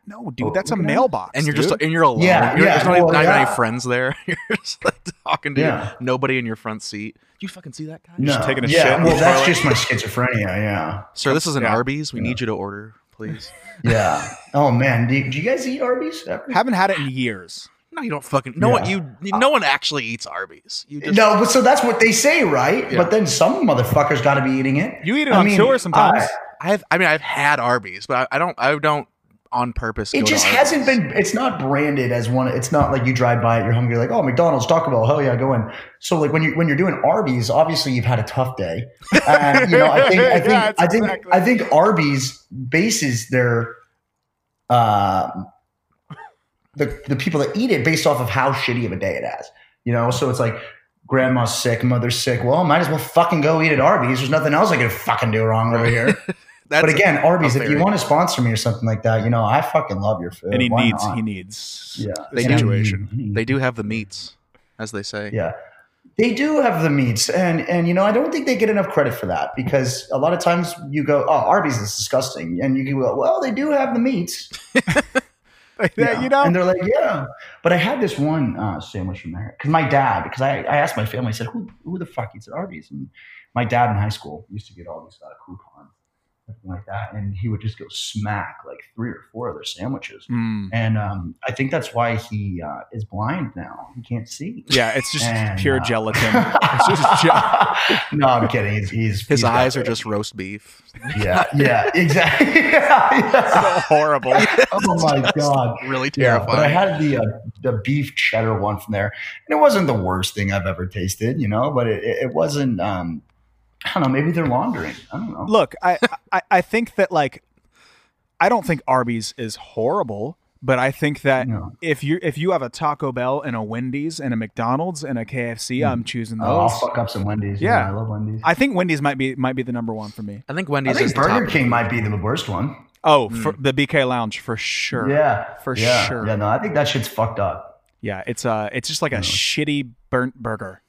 [SPEAKER 2] no, dude,
[SPEAKER 4] Oh,
[SPEAKER 2] that's a
[SPEAKER 4] look at that.
[SPEAKER 2] mailbox.
[SPEAKER 3] and you're
[SPEAKER 2] dude.
[SPEAKER 3] just and you're alone.
[SPEAKER 4] Yeah,
[SPEAKER 3] You're-
[SPEAKER 4] yeah,
[SPEAKER 3] There's not, even,
[SPEAKER 4] well,
[SPEAKER 3] not even
[SPEAKER 4] yeah.
[SPEAKER 3] any friends there. [LAUGHS] You're just like talking to
[SPEAKER 4] Yeah.
[SPEAKER 3] nobody in your front seat. You fucking see that guy?
[SPEAKER 4] No,
[SPEAKER 2] just taking a
[SPEAKER 4] yeah,
[SPEAKER 2] shit
[SPEAKER 4] well, that's just my schizophrenia. Yeah,
[SPEAKER 3] Sir, this is an
[SPEAKER 2] Yeah.
[SPEAKER 3] Arby's. We
[SPEAKER 4] Yeah.
[SPEAKER 3] need you to order, please.
[SPEAKER 4] yeah. Oh man, do you, do you guys eat Arby's? ever?
[SPEAKER 2] haven't had it in years.
[SPEAKER 3] No, you don't fucking. No one.
[SPEAKER 4] Yeah.
[SPEAKER 3] You. No one actually eats Arby's. You just.
[SPEAKER 4] No, but so that's what they say, right?
[SPEAKER 3] Yeah.
[SPEAKER 4] But then some motherfuckers got to be eating it.
[SPEAKER 2] You eat it
[SPEAKER 4] I
[SPEAKER 2] on
[SPEAKER 4] mean,
[SPEAKER 2] tour sometimes.
[SPEAKER 3] I have. I mean, I've had Arby's, but I, I don't. I don't on purpose.
[SPEAKER 4] It just hasn't been. It's not branded as one. It's not like you drive by it, you're hungry, like oh McDonald's, Taco Bell, hell yeah, go in. So like when you when you're doing Arby's, obviously you've had a tough day, and you know I think I [LAUGHS] think
[SPEAKER 2] Yeah,
[SPEAKER 4] I think
[SPEAKER 2] exactly.
[SPEAKER 4] I think Arby's bases their um the the people that eat it based off of how shitty of a day it has. You know, so it's like grandma's sick, mother's sick. Well, might as well fucking go eat at Arby's. There's nothing else I could fucking do wrong over here. [LAUGHS]
[SPEAKER 3] That's
[SPEAKER 4] but again, Arby's,
[SPEAKER 3] a
[SPEAKER 4] if you want to sponsor me or something like that, you know, I fucking love your food.
[SPEAKER 2] and he
[SPEAKER 4] Why
[SPEAKER 2] needs
[SPEAKER 4] not?
[SPEAKER 2] he needs
[SPEAKER 4] Yeah,
[SPEAKER 2] the
[SPEAKER 3] They do.
[SPEAKER 2] situation.
[SPEAKER 3] They do have the meats, as they say.
[SPEAKER 4] Yeah, they do have the meats, and and you know, I don't think they get enough credit for that because a lot of times you go, "Oh, Arby's is disgusting," and you go, "Well, they do have the meats." [LAUGHS] [LAUGHS]
[SPEAKER 2] Yeah, you know,
[SPEAKER 4] and they're like, "Yeah," but I had this one uh, sandwich from there. Because my dad, because I, I asked my family, I said, "Who who the fuck eats at Arby's?" And my dad in high school used to get all these uh, coupons, like that, and he would just go smack like three or four other sandwiches.
[SPEAKER 2] Mm.
[SPEAKER 4] And um, I think that's why he uh, is blind now. He can't see.
[SPEAKER 2] yeah, it's just
[SPEAKER 4] And,
[SPEAKER 2] pure
[SPEAKER 4] uh,
[SPEAKER 2] gelatin. [LAUGHS] It's just
[SPEAKER 4] no, I'm kidding. He's, he's
[SPEAKER 3] His
[SPEAKER 4] he's
[SPEAKER 3] eyes are just roast beef.
[SPEAKER 4] yeah, yeah, exactly. [LAUGHS] yeah,
[SPEAKER 2] so horrible. [LAUGHS]
[SPEAKER 4] Oh my god.
[SPEAKER 3] Really
[SPEAKER 4] Yeah,
[SPEAKER 3] terrifying.
[SPEAKER 4] but I had the uh, the beef cheddar one from there, and it wasn't the worst thing I've ever tasted, you know. But it, it it wasn't. Um, I don't know. Maybe they're laundering. I don't know.
[SPEAKER 2] Look, I, I I think that like I don't think Arby's is horrible, but I think that
[SPEAKER 4] No.
[SPEAKER 2] if you if you have a Taco Bell and a Wendy's and a McDonald's and a KFC, I'm choosing
[SPEAKER 4] Oh, I'll fuck up some Wendy's.
[SPEAKER 2] Yeah.
[SPEAKER 4] I love Wendy's.
[SPEAKER 2] I think Wendy's might be might be the number one for me.
[SPEAKER 3] I think Wendy's.
[SPEAKER 4] I
[SPEAKER 3] Wendy's
[SPEAKER 4] think
[SPEAKER 3] is the
[SPEAKER 4] Burger
[SPEAKER 3] top.
[SPEAKER 4] King might be the worst one.
[SPEAKER 2] Oh, for the BK Lounge for sure.
[SPEAKER 4] Yeah,
[SPEAKER 2] For
[SPEAKER 4] yeah.
[SPEAKER 2] sure.
[SPEAKER 4] Yeah, no, I think that shit's fucked up.
[SPEAKER 2] Yeah, it's uh it's just like a shitty burnt burger.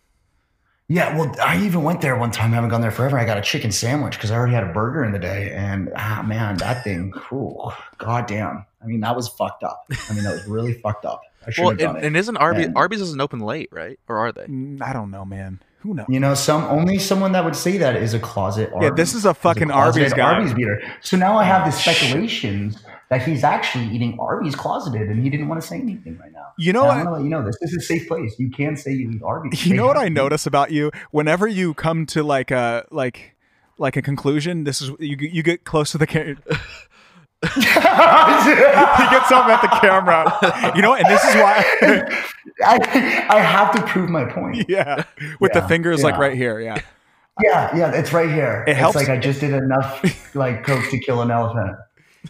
[SPEAKER 4] Yeah, well, I even went there one time. I haven't gone there forever. I got a chicken sandwich because I already had a burger in the day, and ah, man, that thing, ooh, goddamn. I mean, that was fucked up. I mean, that was really fucked up. I should
[SPEAKER 3] Well,
[SPEAKER 4] have done
[SPEAKER 3] and,
[SPEAKER 4] it.
[SPEAKER 3] and isn't Arby's
[SPEAKER 4] And-
[SPEAKER 3] Arby's isn't open late, right? Or are they?
[SPEAKER 2] I don't know, man. Who knows?
[SPEAKER 4] You know, some only someone that would say that is a closet.
[SPEAKER 2] Yeah, this is a fucking
[SPEAKER 4] closeted
[SPEAKER 2] Arby's guy.
[SPEAKER 4] Arby's beater. So now I have the
[SPEAKER 2] shit.
[SPEAKER 4] speculations that he's actually eating Arby's closeted, and he didn't want to say anything right now.
[SPEAKER 2] You know
[SPEAKER 4] And
[SPEAKER 2] what?
[SPEAKER 4] I'm gonna let you know this. This is a safe place. You can say you eat Arby's.
[SPEAKER 2] You
[SPEAKER 4] They
[SPEAKER 2] know what I
[SPEAKER 4] to. [LAUGHS]
[SPEAKER 2] notice about you? Whenever you come to like a like like a conclusion, this is you you get close to the camera. he gets up at the camera. You know, and this is why. [LAUGHS]
[SPEAKER 4] I, I have to prove my point. [LAUGHS]
[SPEAKER 2] yeah, with the
[SPEAKER 4] Yeah,
[SPEAKER 2] fingers like right here. Yeah,
[SPEAKER 4] Yeah, yeah, it's right here.
[SPEAKER 2] It
[SPEAKER 4] it's
[SPEAKER 2] helps-
[SPEAKER 4] like I just did enough like coke to kill an elephant.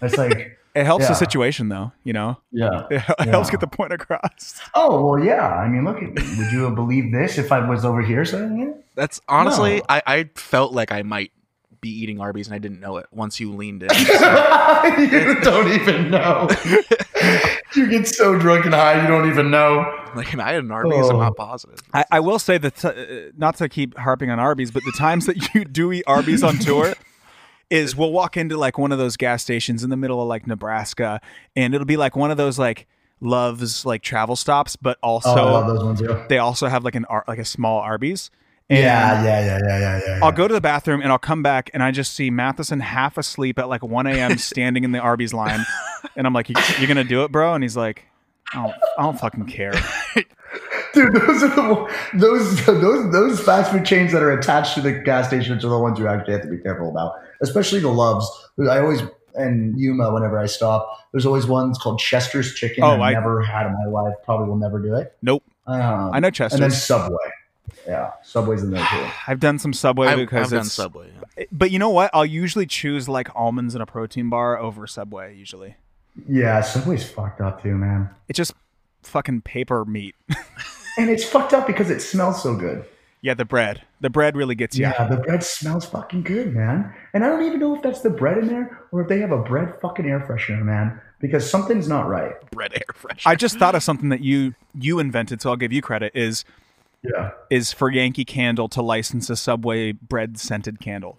[SPEAKER 4] It's like,
[SPEAKER 2] It helps the situation though, you know.
[SPEAKER 4] yeah. [LAUGHS]
[SPEAKER 2] It helps get the point across. [LAUGHS]
[SPEAKER 4] Oh well, yeah. I mean, look, at would you have believed this if I was over here saying it?
[SPEAKER 3] That's honestly,
[SPEAKER 4] No.
[SPEAKER 3] I, I felt like I might be eating Arby's and I didn't know it once you leaned in. [LAUGHS]
[SPEAKER 4] you don't even know. you get so drunk and high, you don't even know.
[SPEAKER 3] like, I had an Arby's. I'm
[SPEAKER 4] Oh.
[SPEAKER 3] not positive.
[SPEAKER 2] I, I will say that uh, not to keep harping on Arby's, but the times that you do eat Arby's on tour is we'll walk into like one of those gas stations in the middle of like Nebraska, and it'll be like one of those like loves like travel stops, but also
[SPEAKER 4] Oh, I love those ones. Yeah.
[SPEAKER 2] they also have like an like a small Arby's. And
[SPEAKER 4] Yeah, yeah, yeah, yeah, yeah, yeah.
[SPEAKER 2] I'll go to the bathroom and I'll come back and I just see Matheson half asleep at like 1 a.m. [LAUGHS] standing in the Arby's line, and I'm like, "You- "You're gonna do it, bro?" And he's like, "I don't, I don't fucking care." [LAUGHS]
[SPEAKER 4] Dude, those are the those those those fast food chains that are attached to the gas stations are the ones you actually have to be careful about, especially the Loves. I always and Yuma whenever I stop, there's always ones called Chester's Chicken.
[SPEAKER 2] Oh,
[SPEAKER 4] I've
[SPEAKER 2] I-
[SPEAKER 4] never had in my life. Probably will never do it.
[SPEAKER 2] Nope.
[SPEAKER 4] Um,
[SPEAKER 2] I know Chester's.
[SPEAKER 4] And then Subway. Yeah, Subway's in there too. [SIGHS]
[SPEAKER 2] I've done some Subway
[SPEAKER 3] I've,
[SPEAKER 2] because
[SPEAKER 3] I've done Subway. yeah.
[SPEAKER 2] But you know what? I'll usually choose like almonds in a protein bar over Subway. Usually,
[SPEAKER 4] Yeah, Subway's fucked up too, man.
[SPEAKER 2] it's just fucking paper meat. [LAUGHS]
[SPEAKER 4] And it's fucked up because it smells so good.
[SPEAKER 2] Yeah, the bread. The bread really gets you.
[SPEAKER 4] Yeah, the bread smells fucking good, man. And I don't even know if that's the bread in there or if they have a bread fucking air freshener, man. Because something's not right.
[SPEAKER 3] Bread air freshener.
[SPEAKER 2] I just thought of something that you you invented, so I'll give you credit. Is
[SPEAKER 4] Yeah.
[SPEAKER 2] is for Yankee Candle to license a Subway bread scented candle.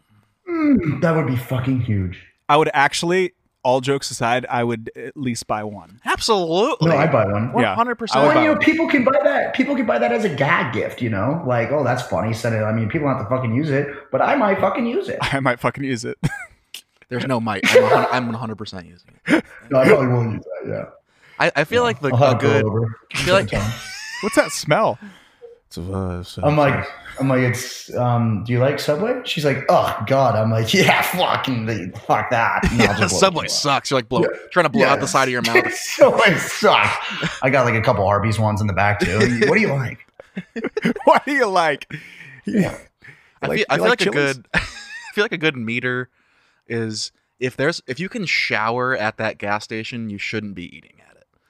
[SPEAKER 4] Mm, that would be fucking huge.
[SPEAKER 2] I would actually, all jokes aside, I would at least buy one.
[SPEAKER 3] Absolutely.
[SPEAKER 4] No, I'd buy one.
[SPEAKER 2] Yeah.
[SPEAKER 3] 100%.
[SPEAKER 2] I would
[SPEAKER 4] Well, you know, people can buy that. People can buy that as a gag gift, you know? Like, oh, that's funny. Send it. I mean, people don't have to fucking use it, but I might fucking use it. [LAUGHS]
[SPEAKER 2] I might fucking use it. [LAUGHS]
[SPEAKER 3] There's no might. I'm 100, I'm 100% using it. [LAUGHS]
[SPEAKER 4] No, I probably will use that, yeah.
[SPEAKER 3] I, I feel like the a
[SPEAKER 4] it go
[SPEAKER 3] good.
[SPEAKER 4] over.
[SPEAKER 3] I feel like
[SPEAKER 2] What's that smell?
[SPEAKER 4] I'm like, I'm like, it's. Um, do you like Subway? She's like, oh god. I'm like, [LAUGHS] yeah, fucking, the, fuck that. [LAUGHS]
[SPEAKER 3] Yeah, Subway sucks. You're like blow,
[SPEAKER 4] Yeah.
[SPEAKER 3] trying to blow
[SPEAKER 4] Yeah.
[SPEAKER 3] out the side of your [LAUGHS] mouth.
[SPEAKER 4] Subway sucks. I got like a couple Arby's ones in the back too. What do you like?
[SPEAKER 2] what do you like?
[SPEAKER 4] Yeah.
[SPEAKER 3] I
[SPEAKER 2] Like-
[SPEAKER 3] feel, I feel
[SPEAKER 2] like
[SPEAKER 3] like, a good. I feel like a good meter is if there's if you can shower at that gas station, you shouldn't be eating.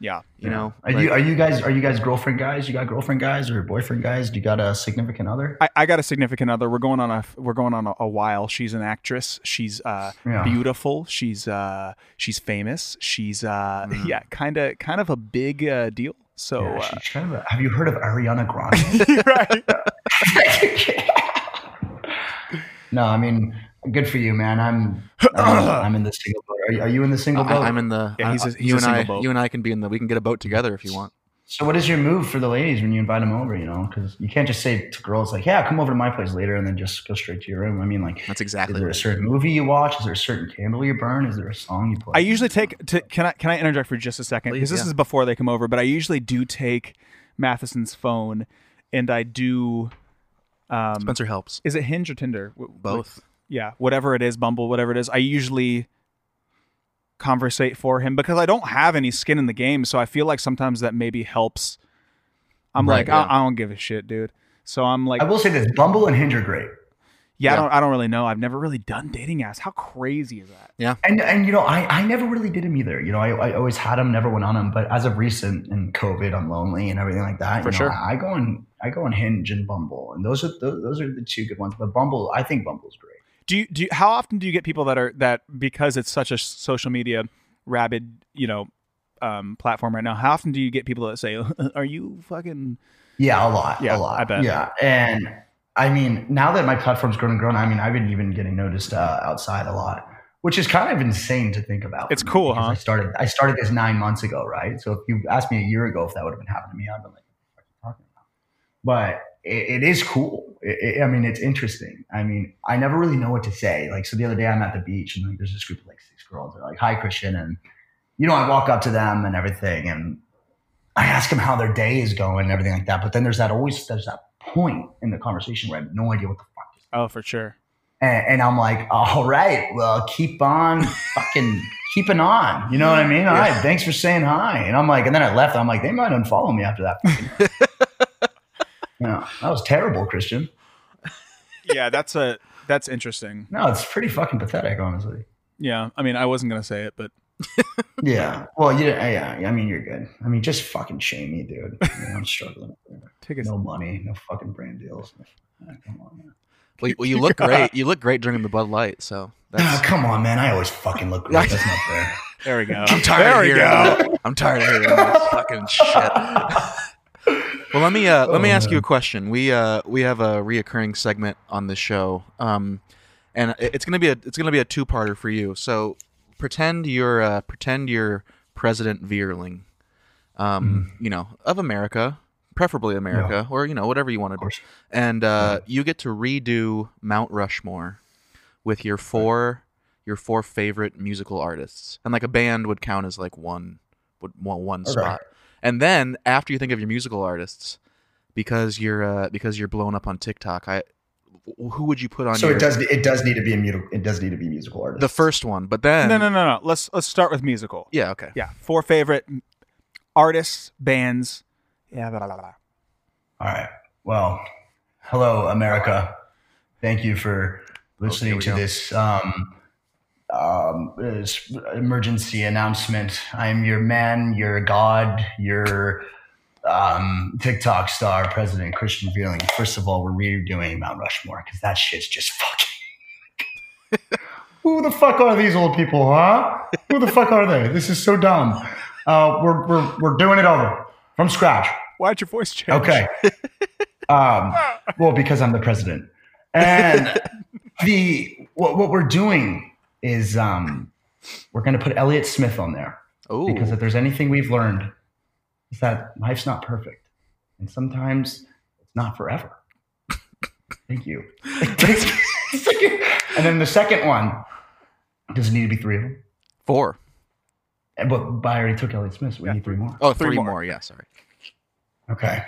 [SPEAKER 2] Yeah.
[SPEAKER 3] You know,
[SPEAKER 4] Are
[SPEAKER 3] Like,
[SPEAKER 4] you are you guys are you guys girlfriend guys? You got girlfriend guys or boyfriend guys? Do you got a significant other?
[SPEAKER 2] I, I got a significant other. We're going on a we're going on a, a while. She's an actress. She's uh,
[SPEAKER 4] Yeah.
[SPEAKER 2] beautiful. She's uh, she's famous. She's uh, yeah, kind of kind of a big uh, deal. So
[SPEAKER 4] Yeah,
[SPEAKER 2] uh,
[SPEAKER 4] kind of a- have you heard of Ariana Grande? [LAUGHS]
[SPEAKER 2] right. [LAUGHS]
[SPEAKER 4] no, I mean, good for you, man. I'm I'm, [CLEARS THROAT] I'm in the single boat. Are you, are you in the single boat?
[SPEAKER 3] I, I'm in the.
[SPEAKER 2] Yeah, he's
[SPEAKER 3] I-
[SPEAKER 2] a- he's
[SPEAKER 3] you
[SPEAKER 2] a
[SPEAKER 3] and I.
[SPEAKER 2] boat.
[SPEAKER 3] You and I can be in the. We can get a boat together if you want.
[SPEAKER 4] so, what is your move for the ladies when you invite them over? You know, because you can't just say to girls like, "Yeah, come over to my place later," and then just go straight to your room. I mean, like,
[SPEAKER 3] That's exactly.
[SPEAKER 4] is
[SPEAKER 3] exactly.
[SPEAKER 4] there a
[SPEAKER 3] What it is.
[SPEAKER 4] certain movie you watch? Is there a certain candle you burn? Is there a song you play?
[SPEAKER 2] I usually take. To, can I can I interject for just a second? Because this
[SPEAKER 3] yeah.
[SPEAKER 2] is before they come over, but I usually do take Matheson's phone, and I do. Um,
[SPEAKER 3] Spencer helps.
[SPEAKER 2] is it Hinge or Tinder? W- w-
[SPEAKER 3] Both.
[SPEAKER 2] Yeah, whatever it is, Bumble, whatever it is, I usually conversate for him because I don't have any skin in the game. So I feel like sometimes that maybe helps. I'm
[SPEAKER 3] Right,
[SPEAKER 2] like,
[SPEAKER 3] yeah.
[SPEAKER 2] I, I don't give a shit, dude. So I'm like,
[SPEAKER 4] I will say this: Bumble and Hinge are great.
[SPEAKER 2] yeah, I don't, I don't really know. I've never really done dating apps. How crazy is that? Yeah.
[SPEAKER 4] And and you know, I, I never really did them either. You know, I, I always had them, never went on them. But as of recent in COVID, I'm lonely and everything like that.
[SPEAKER 2] For
[SPEAKER 4] you know,
[SPEAKER 2] sure.
[SPEAKER 4] I, I go on I go on Hinge and Bumble, and those are those, those are the two good ones. But Bumble, I think Bumble's great.
[SPEAKER 2] Do you, do you, how often do you get people that are that because it's such a social media rabid, you know, um, platform right now? How often do you get people that say, [LAUGHS] "Are you fucking?"
[SPEAKER 4] Yeah, a lot.
[SPEAKER 2] Yeah,
[SPEAKER 4] a lot.
[SPEAKER 2] I bet.
[SPEAKER 4] Yeah, and I mean, now that my platform's grown and grown, I mean, I've been even getting noticed uh, outside a lot, which is kind of insane to think about.
[SPEAKER 2] It's cool, huh?
[SPEAKER 4] I started I started this nine months ago, right? So if you asked me a year ago if that would have been happening to me, I'd been like, "What are you talking about?" But it, it is cool. It, I mean, it's interesting. I mean, I never really know what to say. Like, so the other day I'm at the beach and like, there's this group of like six girls. They're like, "Hi, Christian," and you know, I walk up to them and everything, and I ask them how their day is going and everything like that. But then there's that always there's that point in the conversation where I have no idea what the fuck. Is.
[SPEAKER 2] Oh, for sure.
[SPEAKER 4] And, and I'm like, all right, well, keep on fucking [LAUGHS] keeping on. You know what I mean? All right, thanks for saying hi. And I'm like, and then I left. I'm like, they might unfollow me after that. [LAUGHS] yeah, that was terrible, Christian.
[SPEAKER 2] yeah, that's a that's interesting.
[SPEAKER 4] No, it's pretty fucking pathetic, honestly.
[SPEAKER 2] Yeah, I mean, I wasn't gonna say it, but [LAUGHS]
[SPEAKER 4] Yeah. Well, you yeah. I mean, you're good. I mean, just fucking shame me, dude. I mean, I'm struggling. [LAUGHS]
[SPEAKER 2] take
[SPEAKER 4] No money, no fucking brand deals. Come on, man.
[SPEAKER 3] Well, you- well, you look great. You look great drinking the Bud Light. So [LAUGHS]
[SPEAKER 4] ah,
[SPEAKER 3] that's.
[SPEAKER 4] come on, man. I always fucking look great. That's not fair.
[SPEAKER 2] There we go.
[SPEAKER 3] I'm tired
[SPEAKER 2] There
[SPEAKER 3] of
[SPEAKER 2] we
[SPEAKER 3] hearing
[SPEAKER 2] go.
[SPEAKER 3] this. I'm tired of hearing this fucking shit. Well, let me uh, let me
[SPEAKER 4] Oh,
[SPEAKER 3] ask you a question. We uh, we have a reoccurring segment on this show, um, and it's gonna be a it's gonna be a two parter for you. So pretend you're uh, pretend you're President Veerling, um,
[SPEAKER 4] Hmm.
[SPEAKER 3] you know, of America, preferably America, or you know whatever you want to do, and uh, you get to redo Mount Rushmore with your four your four favorite musical artists, and like a band would count as like one would one, one
[SPEAKER 4] Okay.
[SPEAKER 3] spot. And then after you think of your musical artists, because you're uh, because you're blown up on TikTok, I who would you put on
[SPEAKER 4] So
[SPEAKER 3] your,
[SPEAKER 4] it does. It does need to be a musical. It does need to be musical artist.
[SPEAKER 3] the first one? But then
[SPEAKER 2] No, no, no, no. Let's let's start with musical.
[SPEAKER 3] yeah, okay,
[SPEAKER 2] Yeah, four favorite artists, bands. Yeah, blah, blah, blah.
[SPEAKER 4] All right. Well, hello, America. Thank you for listening
[SPEAKER 3] we
[SPEAKER 4] to
[SPEAKER 3] go.
[SPEAKER 4] this um, um, emergency announcement. I'm your man, your god, your um, TikTok star, President Christian Feeling. First of all, we're redoing Mount Rushmore because that shit's just fucking. [LAUGHS] Who the fuck are these old people, huh? Who the fuck are they? This is so dumb. Uh, we're, we're, we're doing it over from scratch.
[SPEAKER 2] Why'd your voice change?
[SPEAKER 4] Okay. [LAUGHS] um, well, because I'm the president, and [LAUGHS] the what, what we're doing is um, we're going to put Elliott Smith on there
[SPEAKER 3] Oh,
[SPEAKER 4] because if there's anything we've learned, is that life's not perfect, and sometimes it's not forever. Thank you. [LAUGHS] and then the second one does it need to be three of them?
[SPEAKER 3] four.
[SPEAKER 4] But, but I already took Elliott Smith, so we
[SPEAKER 2] Yeah.
[SPEAKER 4] need three more.
[SPEAKER 3] Oh,
[SPEAKER 2] Three
[SPEAKER 3] three
[SPEAKER 2] more.
[SPEAKER 3] more. Yeah, sorry.
[SPEAKER 4] Okay.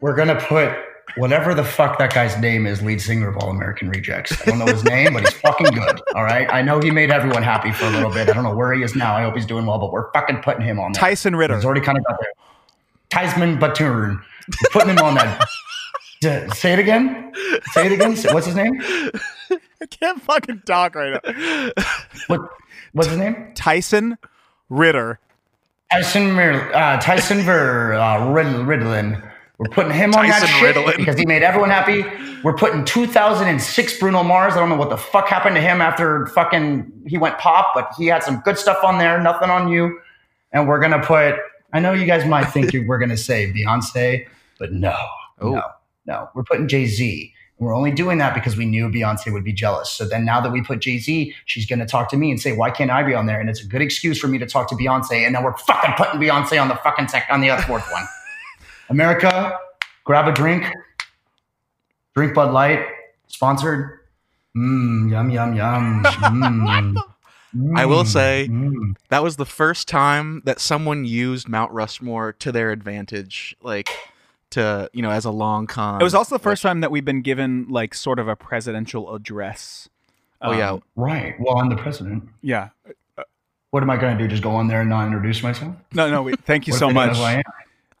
[SPEAKER 4] We're gonna put whatever the fuck that guy's name is, lead singer of All American Rejects. I don't know his name, but he's fucking good. All right. I know he made everyone happy for a little bit. I don't know where he is now. I hope he's doing well, but we're fucking putting him on there.
[SPEAKER 2] Tyson Ritter.
[SPEAKER 4] He's already kind of got there. Tysman Baturn. We're putting him on that. D- Say it again. Say it again. What's his name?
[SPEAKER 2] I can't fucking talk right now.
[SPEAKER 4] What? What's his name?
[SPEAKER 2] Tyson Ritter.
[SPEAKER 4] Tyson uh, Tyson Ver uh, Rid- Riddlin. We're putting him on that shit
[SPEAKER 3] Riddlin.
[SPEAKER 4] because he made everyone happy. We're putting 2006 Bruno Mars. I don't know what the fuck happened to him after fucking he went pop, but he had some good stuff on there. Nothing on you. And we're gonna put. I know you guys might think we're gonna say Beyonce, but no,
[SPEAKER 3] Oh.
[SPEAKER 4] no, no. We're putting Jay Z. We're only doing that because we knew Beyonce would be jealous. So then now that we put Jay Z, she's going to talk to me and say, why can't I be on there? And it's a good excuse for me to talk to Beyonce. And then we're fucking putting Beyonce on the fucking sec- on the other fourth one. America, grab a drink. Drink Bud Light, sponsored. Mmm, yum, yum, yum. [LAUGHS] Mm.
[SPEAKER 3] I will say-
[SPEAKER 4] Mm.
[SPEAKER 3] That was the first time that someone used Mount Rushmore to their advantage, like to you know as a long con.
[SPEAKER 2] It was also the first time that we've been given like sort of a presidential address.
[SPEAKER 3] Oh yeah,
[SPEAKER 2] Um,
[SPEAKER 4] right. Well, I'm the president.
[SPEAKER 2] yeah.
[SPEAKER 4] What am I going to do? Just go on there and not introduce myself?
[SPEAKER 2] No, no. We, thank you so
[SPEAKER 4] they don't know
[SPEAKER 2] much.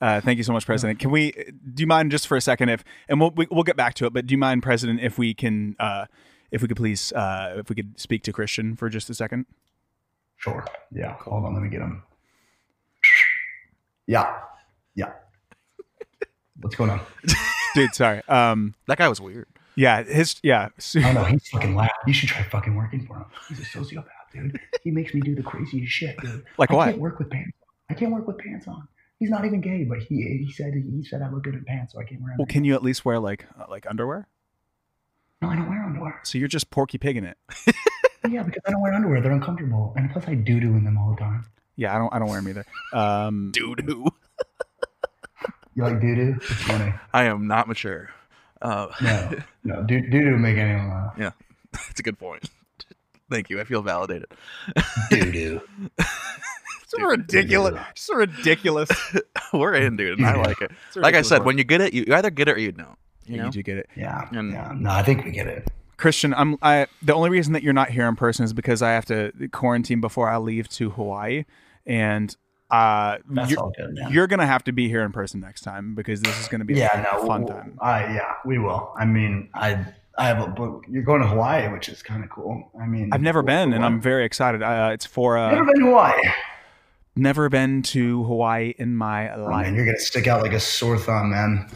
[SPEAKER 4] Who I am?
[SPEAKER 2] Uh, thank you so much, President. Can we? Do you mind just for a second if, and we'll we, we'll get back to it. But do you mind, President, if we can, uh, if we could please, uh, if we could speak to Christian for just a second?
[SPEAKER 4] Sure. Yeah. Hold on. Let me get him. Yeah. Yeah. What's going on? [LAUGHS]
[SPEAKER 2] Dude, sorry. Um,
[SPEAKER 3] that guy was weird.
[SPEAKER 2] yeah, his yeah. su-
[SPEAKER 4] I don't know. He's fucking laugh. You should try fucking working for him. He's a sociopath, dude. He makes me do the craziest shit, dude.
[SPEAKER 2] Like
[SPEAKER 4] I
[SPEAKER 2] what?
[SPEAKER 4] can't work with pants. I can't work with pants on. He's not even gay, but he he said he said I look good in pants, so I can't wear them.
[SPEAKER 2] Well, can you at least wear like uh, like underwear?
[SPEAKER 4] no, I don't wear underwear.
[SPEAKER 2] So you're just Porky Pigging it. [LAUGHS]
[SPEAKER 4] Yeah, because I don't wear underwear. They're uncomfortable, and plus I doo doo in them all the time.
[SPEAKER 2] Yeah, I don't I don't wear them either. Um, [LAUGHS]
[SPEAKER 3] Doo doo.
[SPEAKER 4] You like doo doo? It's funny.
[SPEAKER 3] I am not mature. Uh,
[SPEAKER 4] No, [LAUGHS] no, doo doo doo make anyone laugh.
[SPEAKER 3] Yeah, that's a good point. Thank you. I feel validated.
[SPEAKER 4] Doo doo.
[SPEAKER 2] So ridiculous. So [LAUGHS] ridiculous.
[SPEAKER 3] We're in, dude, and I like it. Like I
[SPEAKER 2] ridiculous.
[SPEAKER 3] said, when you get it, you either get it or you don't. You
[SPEAKER 2] you
[SPEAKER 3] know.
[SPEAKER 2] do get it.
[SPEAKER 4] Yeah,
[SPEAKER 3] And-
[SPEAKER 4] yeah. No, I think we get it.
[SPEAKER 2] Christian, I'm I the only reason that you're not here in person is because I have to quarantine before I leave to Hawaii, and uh,
[SPEAKER 4] That's
[SPEAKER 2] you're,
[SPEAKER 4] all good. Man.
[SPEAKER 2] you're gonna have to be here in person next time because this is gonna be
[SPEAKER 4] yeah,
[SPEAKER 2] a
[SPEAKER 4] no,
[SPEAKER 2] fun
[SPEAKER 4] w-
[SPEAKER 2] time.
[SPEAKER 4] I yeah, we will. I mean, I I have a book. You're going to Hawaii, which is kind of cool. I mean,
[SPEAKER 2] I've never
[SPEAKER 4] for-
[SPEAKER 2] been,
[SPEAKER 4] for
[SPEAKER 2] and? I'm very excited. Uh, it's for uh,
[SPEAKER 4] never been to Hawaii.
[SPEAKER 2] Never been to Hawaii in my
[SPEAKER 4] Oh,
[SPEAKER 2] life.
[SPEAKER 4] man, you're gonna stick out like a sore thumb, man.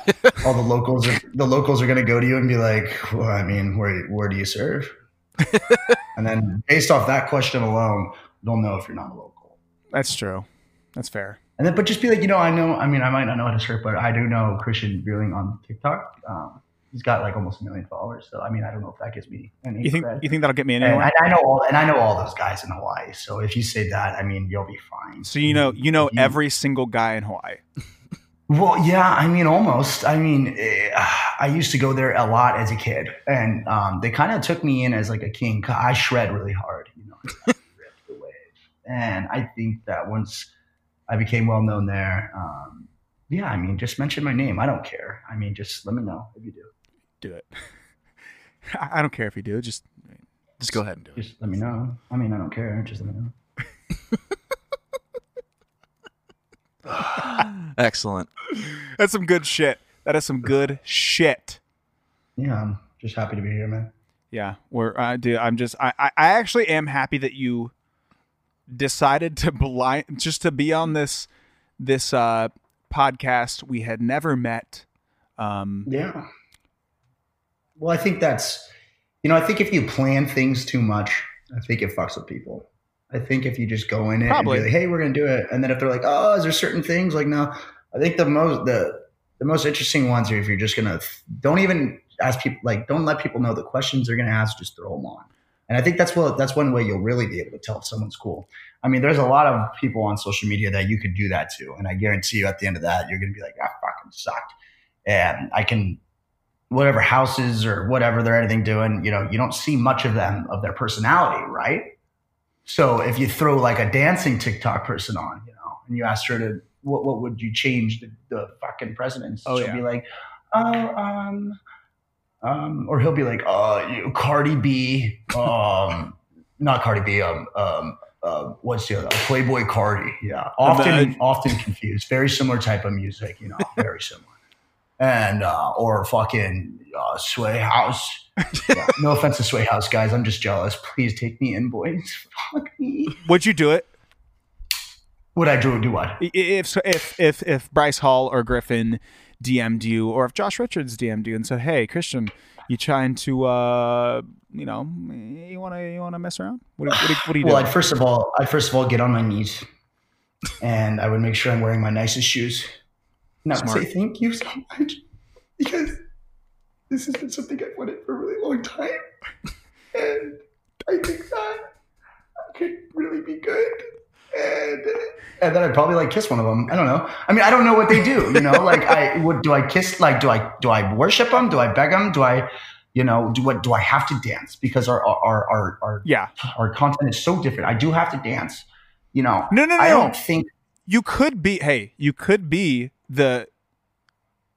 [SPEAKER 4] All the locals, are, the locals are gonna go to you and be like, well, I mean, where where do you serve? [LAUGHS] and then based off that question alone, they'll know if you're not a local.
[SPEAKER 2] That's true. That's fair.
[SPEAKER 4] And then, but just be like, you know, I know. I mean, I might not know how to surf, but I do know Christian Beerling on TikTok. Um, he's got like almost a million followers. So I mean, I don't know if that gives me any.
[SPEAKER 2] You think
[SPEAKER 4] cred.
[SPEAKER 2] you think that'll get me
[SPEAKER 4] And
[SPEAKER 2] anywhere?
[SPEAKER 4] I, I know all, and I know all those guys in Hawaii. So if you say that, I mean, you'll be fine.
[SPEAKER 2] So you know you know
[SPEAKER 4] You-
[SPEAKER 2] every single guy in Hawaii.
[SPEAKER 4] Well, yeah, I mean, almost. I mean, eh, I used to go there a lot as a kid, and um, they kind of took me in as like a king. I shred really hard, you know, I [LAUGHS] rip the waves. and I think that once I became well known there, um, yeah, I mean, just mention my name. I don't care. I mean, just let me know if you do.
[SPEAKER 2] Do it. [LAUGHS] I I don't care if you do. Just
[SPEAKER 3] Just go ahead and do it.
[SPEAKER 4] Just let me know. I mean, I don't care. Just let me know. [LAUGHS]
[SPEAKER 3] Excellent.
[SPEAKER 2] that's some good shit. That is some good shit.
[SPEAKER 4] Yeah, I'm just happy to be here, man.
[SPEAKER 2] Yeah, we're uh, dude. I'm just I, I I actually am happy that you decided to [LAUGHS] blind just to be on this this uh podcast. We had never met. Um,
[SPEAKER 4] Yeah. Well, I think that's, you know, I think if you plan things too much, I think it fucks with people. I think if you just go in it
[SPEAKER 2] Probably.
[SPEAKER 4] and be like, hey, we're going to do it. And then if they're like, oh, is there certain things? Like, no, I think the most, the, the most interesting ones are if you're just going to, don't even ask people, like, don't let people know the questions they're going to ask, just throw them on. And I think that's what, that's one way you'll really be able to tell if someone's cool. I mean, there's a lot of people on social media that you could do that to. And I guarantee you at the end of that, you're going to be like, I fucking sucked. And I can, whatever houses or whatever they're anything doing, you know, you don't see much of them of their personality, right? So if you throw like a dancing TikTok person on, you know, and you ask her to, what, what would you change the, the fucking presidents?
[SPEAKER 2] Oh,
[SPEAKER 4] She'll
[SPEAKER 2] yeah.
[SPEAKER 4] be like, oh, um, um, or he'll be like, uh, you, Cardi B, um, [LAUGHS] not Cardi B, um, um, uh, what's the other? Playboi Carti. Yeah. Often, often confused. Very similar type of music, you know, very [LAUGHS] similar. And, uh, or fucking, uh, Sway House. [LAUGHS] Yeah, no offense to Sway House, guys. I'm just jealous. Please take me in, boys. [LAUGHS] Fuck me.
[SPEAKER 2] would you do it
[SPEAKER 4] Would I do, do what?
[SPEAKER 2] I- if if if if Bryce Hall or Griffin DM'd you, or if Josh Richards DM'd you and said, "Hey, Christian, you trying to uh, you know, you want to you want to mess around? What do, what do, what do you
[SPEAKER 4] Well. I'd first of all, I'd first of all get on my knees, and I would make sure I'm wearing my nicest shoes. I
[SPEAKER 3] Smart.
[SPEAKER 4] say thank you so much because this has been something I've wanted for a really long time, and I think that I could really be good. And and then I'd probably like kiss one of them. I don't know. I mean, I don't know what they do. You know, like I [LAUGHS] would. Do I kiss? Like, do I do I worship them? Do I beg them? Do I, you know, do what? Do I have to dance because our our our our
[SPEAKER 2] yeah,
[SPEAKER 4] our content is so different. I do have to dance. You know,
[SPEAKER 2] no, no, no.
[SPEAKER 4] I don't think
[SPEAKER 2] you could be. Hey, you could be the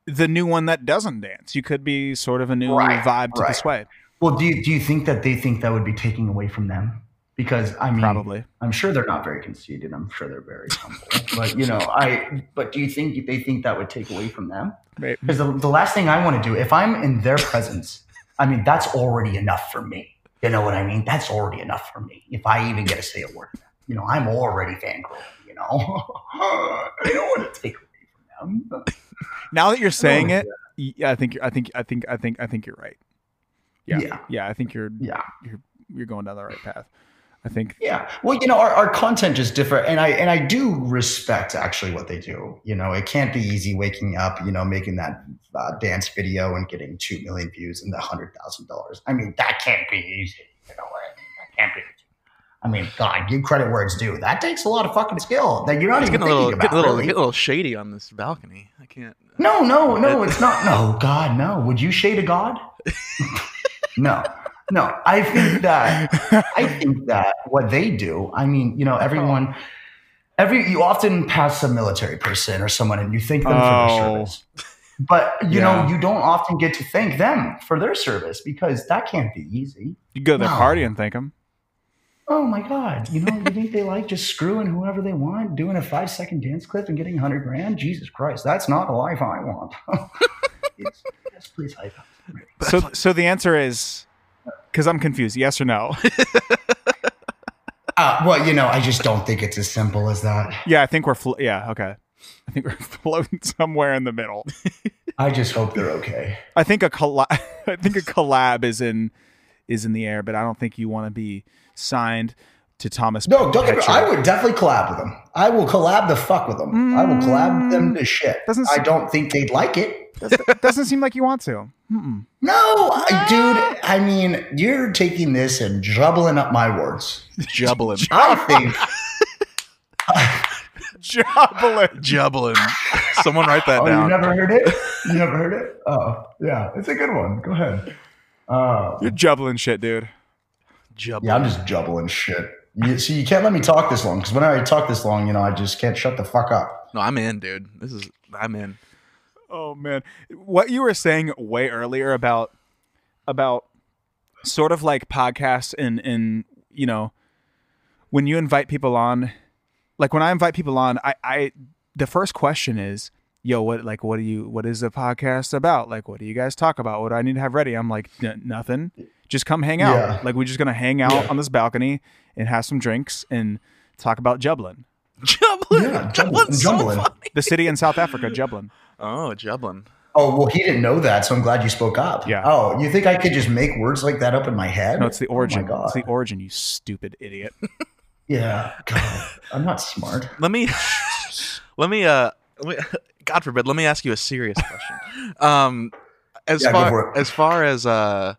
[SPEAKER 2] the new one that doesn't dance. You could be sort of a new
[SPEAKER 4] Right,
[SPEAKER 2] vibe to the
[SPEAKER 4] right.
[SPEAKER 2] sway.
[SPEAKER 4] well do you do you think that they think that would be taking away from them? Because I mean
[SPEAKER 2] Probably.
[SPEAKER 4] I'm sure they're not very conceited. I'm sure they're very humble. but you know, I but do you think they think that would take away from them?
[SPEAKER 2] Right.
[SPEAKER 4] Because the, the last thing I want to do, if I'm in their presence, I mean that's already enough for me. You know what I mean? That's already enough for me. If I even get to say a word, you know, I'm already fangirl. You know, [LAUGHS] I don't want to take from. [LAUGHS]
[SPEAKER 2] Now that you're saying it, yeah, I think I think I think I think I think you're right. Yeah,
[SPEAKER 4] Yeah.
[SPEAKER 2] yeah, I think you're
[SPEAKER 4] Yeah.
[SPEAKER 2] you're you're going down the right path. I think
[SPEAKER 4] Yeah. Well, you know, our, our content is different and I and I do respect actually what they do. You know, it can't be easy waking up, you know, making that uh, dance video and getting 2 million views and the $100,000. I mean, that can't be easy. I mean, God, give credit where it's due. That takes a lot of fucking skill that you're not
[SPEAKER 3] It's
[SPEAKER 4] even
[SPEAKER 3] getting a
[SPEAKER 4] thinking
[SPEAKER 3] little,
[SPEAKER 4] about.
[SPEAKER 3] getting a little,
[SPEAKER 4] really.
[SPEAKER 3] getting a little shady on this balcony. I can't.
[SPEAKER 4] No, no, no, it's not. No, God, no. Would you shade a God? [LAUGHS] no, no. I think that I think that what they do, I mean, you know, everyone, every you often pass a military person or someone and you thank them for
[SPEAKER 2] Oh.
[SPEAKER 4] their service. But you
[SPEAKER 2] Yeah.
[SPEAKER 4] know, you don't often get to thank them for their service because that can't be easy.
[SPEAKER 2] you go to their
[SPEAKER 4] No.
[SPEAKER 2] party and thank them.
[SPEAKER 4] Oh my God. You know, you think they like just screwing whoever they want, doing a five second dance clip and getting 100 grand? Jesus Christ, that's not a life I want. Yes, yes please hype up.
[SPEAKER 2] So so the answer is because I'm confused. Yes or no? [LAUGHS]
[SPEAKER 4] Uh, well, you know, I just don't think it's as simple as that.
[SPEAKER 2] yeah, I think we're flo- yeah okay. I think we're [LAUGHS] floating somewhere in the middle.
[SPEAKER 4] I just hope they're okay.
[SPEAKER 2] I think a collab. [LAUGHS] I think a collab is in is in the air, but I don't think you want to be signed to Thomas.
[SPEAKER 4] No, don't get me. I would definitely collab with them. I will collab the fuck with them. I will collab them to shit.
[SPEAKER 2] Doesn't
[SPEAKER 4] I
[SPEAKER 2] s-
[SPEAKER 4] don't think they'd like it.
[SPEAKER 2] Doesn't seem like you want to. Mm-mm.
[SPEAKER 4] No, I, dude. I mean, you're taking this and jubbling up my words. [LAUGHS]
[SPEAKER 3] Jubbling.
[SPEAKER 4] I think [LAUGHS]
[SPEAKER 2] Joblin.
[SPEAKER 3] Jubbling. Someone write that
[SPEAKER 4] Oh,
[SPEAKER 3] down.
[SPEAKER 4] you never heard it? [LAUGHS] You never heard it? Oh, yeah. It's a good one. Go ahead. Uh,
[SPEAKER 2] You're jubbling shit, dude.
[SPEAKER 3] Jubbling.
[SPEAKER 4] yeah, I'm just jubbling shit. You, see, you can't let me talk this long because when I talk this long, you know, I just can't shut the fuck up.
[SPEAKER 3] No, I'm in, dude. This is I'm in.
[SPEAKER 2] Oh man, what you were saying way earlier about about sort of like podcasts and and you know when you invite people on, like when I invite people on, I I the first question is, yo, what like what do you what is the podcast about? Like what do you guys talk about? What do I need to have ready? I'm like "N- nothing. Just come hang out.
[SPEAKER 4] Yeah.
[SPEAKER 2] Like we're just gonna hang out
[SPEAKER 4] Yeah.
[SPEAKER 2] on this balcony and have some drinks and talk about Jublin, [LAUGHS]
[SPEAKER 3] Jubbling.
[SPEAKER 4] Yeah,
[SPEAKER 3] That
[SPEAKER 4] jubbling-
[SPEAKER 3] one's so funny.
[SPEAKER 2] the city in South Africa, [LAUGHS] Jublin.
[SPEAKER 3] Oh, jubbling.
[SPEAKER 4] Oh, well, he didn't know that, so I'm glad you spoke up.
[SPEAKER 2] Yeah.
[SPEAKER 4] Oh, you think I could just make words like that up in my head?
[SPEAKER 2] No, it's the origin.
[SPEAKER 4] Oh my God.
[SPEAKER 2] it's the origin. You stupid idiot. [LAUGHS]
[SPEAKER 4] yeah. God, I'm not smart.
[SPEAKER 3] Let me let me uh let me, God forbid, let me ask you a serious question. Um as
[SPEAKER 4] Yeah,
[SPEAKER 3] far as far as uh a-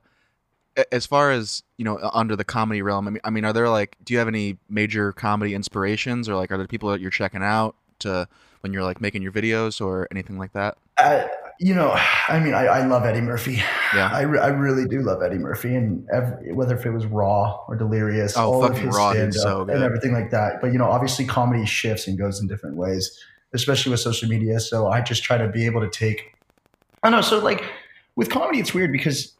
[SPEAKER 3] as far as you know under the comedy realm I mean, I mean are there like do you have any major comedy inspirations or like are there people that you're checking out to when you're like making your videos or anything like that
[SPEAKER 4] Uh, you know, I mean, I, I love Eddie Murphy.
[SPEAKER 3] Yeah.
[SPEAKER 4] I, re- I really do love Eddie Murphy, and every, whether if it was Raw or Delirious,
[SPEAKER 3] Oh,
[SPEAKER 4] all of
[SPEAKER 3] fucking
[SPEAKER 4] his
[SPEAKER 3] Raw,
[SPEAKER 4] stand-up
[SPEAKER 3] so
[SPEAKER 4] and everything like that. But you know, obviously, comedy shifts and goes in different ways, especially with social media. So I just try to be able to take. I don't know. So like with comedy, it's weird because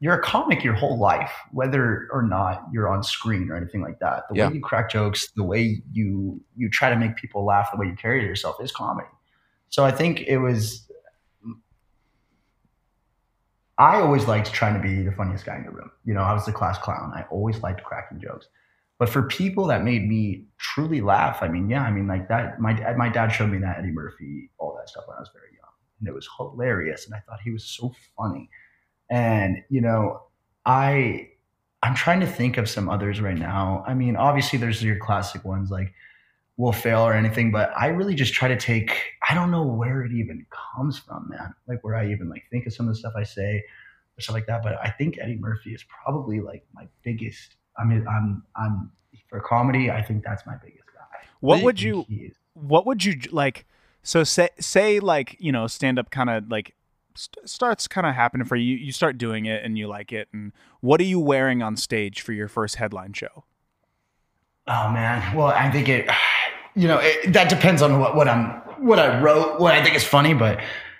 [SPEAKER 4] you're a comic your whole life, whether or not you're on screen or anything like that. The
[SPEAKER 3] Yeah.
[SPEAKER 4] way you crack jokes, the way you you try to make people laugh, the way you carry yourself is comedy. So I think it was. I always liked trying to be the funniest guy in the room. You know, I was the class clown. I always liked cracking jokes. But for people that made me truly laugh, I mean, yeah, I mean, like that. My my dad showed me that Eddie Murphy, all that stuff when I was very young, and it was hilarious. And I thought he was so funny. And you know, I I'm trying to think of some others right now. I mean, obviously there's your classic ones like Will Ferrell or anything, but I really just try to take I don't know where it even comes from, man. Like where I even like think of some of the stuff I say or stuff like that. But I think Eddie Murphy is probably like my biggest I mean I'm I'm for comedy, I think that's my biggest guy.
[SPEAKER 2] What
[SPEAKER 3] Wait,
[SPEAKER 2] would you
[SPEAKER 4] think he is.
[SPEAKER 2] what would you like so say say like you know stand up kind of like st- starts kind of happening for you you start doing it and you like it and what are you wearing on stage for your first headline show
[SPEAKER 4] Oh man. Well, I think it. You know, it, that depends on what, what I'm, what I wrote, what I think is funny. But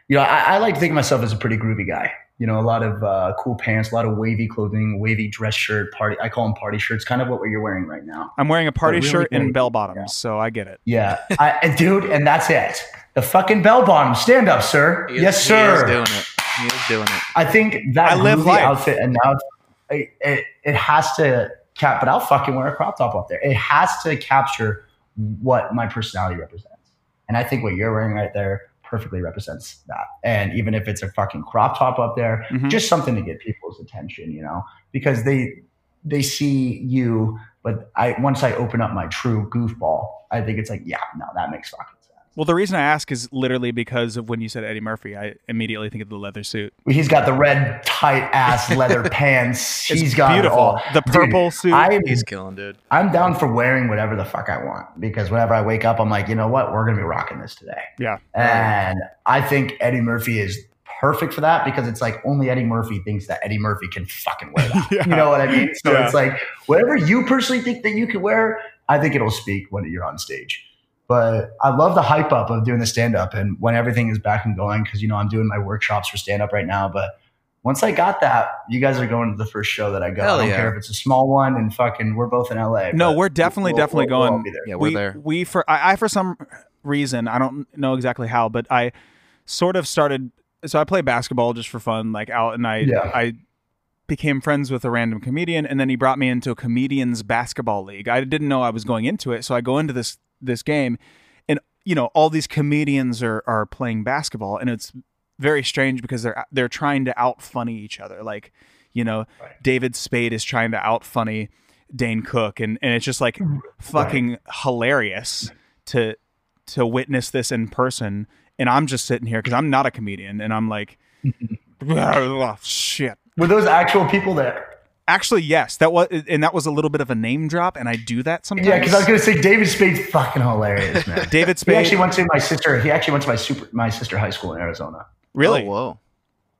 [SPEAKER 4] you know, I, I like to think of myself as a pretty groovy guy. You know, a lot of uh, cool pants, a lot of wavy clothing, wavy dress shirt, party. I call them party shirts. Kind of what you're wearing right now.
[SPEAKER 2] i'm wearing a party
[SPEAKER 4] really
[SPEAKER 2] shirt and bell bottoms
[SPEAKER 4] Yeah.
[SPEAKER 2] so i get it
[SPEAKER 4] Yeah, I, dude, and that's it. The fucking bell bottom. Stand up, sir.
[SPEAKER 3] Is-
[SPEAKER 4] yes,
[SPEAKER 3] he is
[SPEAKER 4] sir.
[SPEAKER 3] doing it he is doing it
[SPEAKER 4] I think that
[SPEAKER 2] I live
[SPEAKER 4] groovy
[SPEAKER 2] life.
[SPEAKER 4] outfit and now it, it, it has to cap, but I'll fucking wear a crop top up there. It has to capture what my personality represents. And I think what you're wearing right there perfectly represents that. And even if it's a fucking crop top up there,
[SPEAKER 2] Mhm.
[SPEAKER 4] just something to get people's attention, you know, because they they see you, but I once I open up my true goofball, I think it's like, yeah, no, that makes fucking.
[SPEAKER 2] Well the reason i ask is literally because of when you said eddie murphy i immediately think of the leather suit
[SPEAKER 4] He's got the red tight ass leather [LAUGHS] pants.
[SPEAKER 2] it's
[SPEAKER 4] He's got it
[SPEAKER 2] beautiful
[SPEAKER 4] all.
[SPEAKER 2] the
[SPEAKER 4] Dude,
[SPEAKER 2] purple suit
[SPEAKER 4] I
[SPEAKER 3] he's killing dude
[SPEAKER 4] I'm down for wearing whatever the fuck I want because whenever I wake up, I'm like, you know what, we're gonna be rocking this today.
[SPEAKER 2] yeah
[SPEAKER 4] And I think Eddie Murphy is perfect for that because it's like only Eddie Murphy thinks that Eddie Murphy can fucking wear that. [LAUGHS]
[SPEAKER 2] Yeah.
[SPEAKER 4] You know what I mean? So
[SPEAKER 2] Yeah.
[SPEAKER 4] it's like whatever you personally think that you can wear, I think it'll speak when you're on stage. But I love the hype up of doing the stand up and when everything is back and going because you know I'm doing my workshops for stand up right now. But once I got that, you guys are going to the first show that I go.
[SPEAKER 3] Hell
[SPEAKER 4] I don't
[SPEAKER 3] yeah.
[SPEAKER 4] care if it's a small one and fucking we're both in LA.
[SPEAKER 2] No, we're definitely,
[SPEAKER 4] we'll-
[SPEAKER 2] definitely
[SPEAKER 4] we'll- we'll all
[SPEAKER 2] going.
[SPEAKER 4] there.
[SPEAKER 3] yeah we're
[SPEAKER 2] we,
[SPEAKER 3] there
[SPEAKER 2] We for I, I for some reason I don't know exactly how, but I sort of started so I play basketball just for fun, like out, and I
[SPEAKER 4] Yeah.
[SPEAKER 2] I became friends with a random comedian, and then he brought me into a comedians basketball league. I didn't know I was going into it, so I go into this this game, and you know all these comedians are are playing basketball, and it's very strange because they're they're trying to out funny each other. Like, you know,
[SPEAKER 4] Right.
[SPEAKER 2] David Spade is trying to out funny Dane Cook, and and it's just like fucking hilarious to to witness this in person. And I'm just sitting here because I'm not a comedian, and I'm like, [LAUGHS] [LAUGHS] oh, shit.
[SPEAKER 4] Were those actual people there?
[SPEAKER 2] Actually, yes, that was, and that was a little bit of a name drop, and I do that sometimes.
[SPEAKER 4] Yeah, because I was gonna say David Spade's fucking hilarious, man. [LAUGHS]
[SPEAKER 2] David Spade.
[SPEAKER 4] He
[SPEAKER 2] Spade.
[SPEAKER 4] actually went to my sister. He actually went to my super my sister high school in Arizona.
[SPEAKER 2] really?
[SPEAKER 3] Oh, whoa.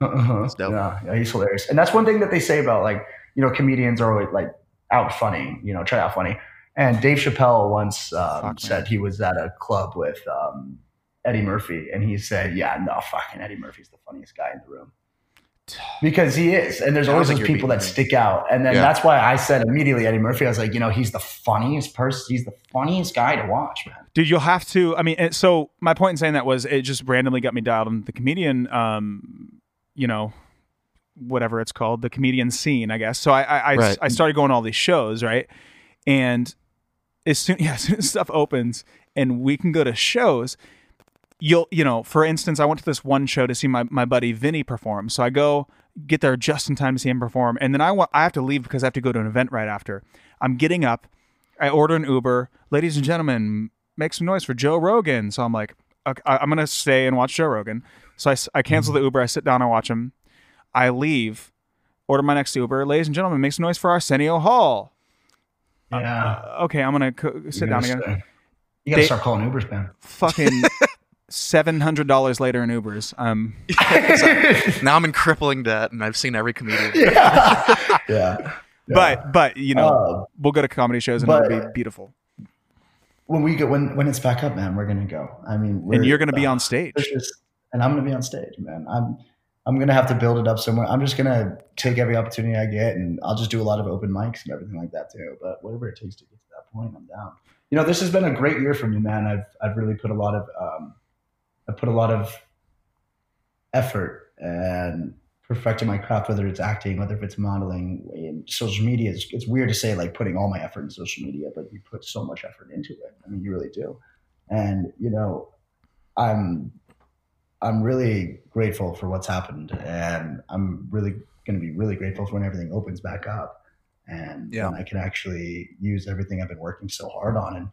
[SPEAKER 4] Uh-huh.
[SPEAKER 3] That's dope.
[SPEAKER 4] Yeah, yeah, he's hilarious, and that's one thing that they say about like you know comedians are always like out funny, you know, try out funny. And Dave Chappelle once um, said he was at a club with um, Eddie Murphy, and he said, "Yeah, no, fucking Eddie Murphy's the funniest guy in the room." Because he is, and there's always
[SPEAKER 3] like
[SPEAKER 4] those
[SPEAKER 3] you're
[SPEAKER 4] people that stick out, and then
[SPEAKER 3] Yeah.
[SPEAKER 4] that's why I said immediately Eddie Murphy. I was like, you know, he's the funniest person. He's the funniest guy to watch, man.
[SPEAKER 2] Dude, you'll have to. I mean, so my point in saying that was it just randomly got me dialed on the comedian, um, you know, whatever it's called, the comedian scene, I guess. So I I, I,
[SPEAKER 3] Right.
[SPEAKER 2] I started going to all these shows, right? And as soon [LAUGHS] yeah, as soon as stuff opens and we can go to shows, you'll you know, for instance, I went to this one show to see my my buddy Vinny perform. So I go get there just in time to see him perform, and then I want I have to leave because I have to go to an event right after. I'm getting up. I order an Uber. Ladies and gentlemen, make some noise for Joe Rogan. So I'm like, okay, I- I'm gonna stay and watch Joe Rogan. So I, I cancel the Uber. I sit down. and watch him. I leave. Order my next Uber. Ladies and gentlemen, make some noise for Arsenio Hall.
[SPEAKER 4] Yeah,
[SPEAKER 2] Uh, okay, I'm gonna co- sit down again.
[SPEAKER 4] You gotta
[SPEAKER 2] They-
[SPEAKER 4] start calling Ubers, man.
[SPEAKER 2] Fucking [LAUGHS] seven hundred dollars later in Ubers. Um, [LAUGHS]
[SPEAKER 3] Now I'm in crippling debt, and I've seen every comedian. [LAUGHS]
[SPEAKER 4] yeah. yeah.
[SPEAKER 2] but but you know,
[SPEAKER 4] Uh,
[SPEAKER 2] we'll go to comedy shows and
[SPEAKER 4] but-
[SPEAKER 2] it'll be beautiful.
[SPEAKER 4] when we get when when it's back up, man, we're gonna go. I mean, we're,
[SPEAKER 2] And you're gonna be
[SPEAKER 4] uh,
[SPEAKER 2] on stage.
[SPEAKER 4] just- and I'm gonna be on stage, man. I'm I'm gonna have to build it up somewhere. I'm just gonna take every opportunity I get, and I'll just do a lot of open mics and everything like that too. But whatever it takes to get to that point, I'm down. You know, this has been a great year for me, man. I've I've really put a lot of um, I put a lot of effort and perfecting my craft, whether it's acting, whether it's modeling, in social media. It's, it's weird to say like putting all my effort in social media, but you put so much effort into it. I mean, you really do. And you know, I'm I'm really grateful for what's happened, and I'm really going to be really grateful for when everything opens back up, and
[SPEAKER 3] Yeah.
[SPEAKER 4] when I can actually use everything I've been working so hard on, and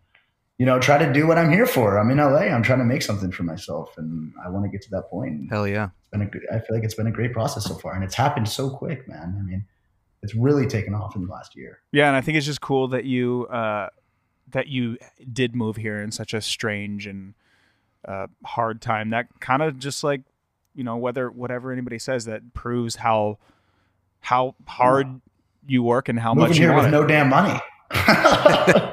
[SPEAKER 4] you know, try to do what I'm here for. I'm in LA. I'm trying to make something for myself, and I want to get to that point.
[SPEAKER 3] Hell yeah.
[SPEAKER 4] it's been a good, I feel like it's been a great process so far, and it's happened so quick, man. I mean, it's really taken off in the last year.
[SPEAKER 2] Yeah, and I think it's just cool that you uh, that you did move here in such a strange and uh, hard time. That kind of just like you know whether whatever anybody says that proves how how hard you work and how
[SPEAKER 4] Moving
[SPEAKER 2] much you
[SPEAKER 4] here
[SPEAKER 2] want
[SPEAKER 4] with
[SPEAKER 2] it.
[SPEAKER 4] no damn money. [LAUGHS] [LAUGHS]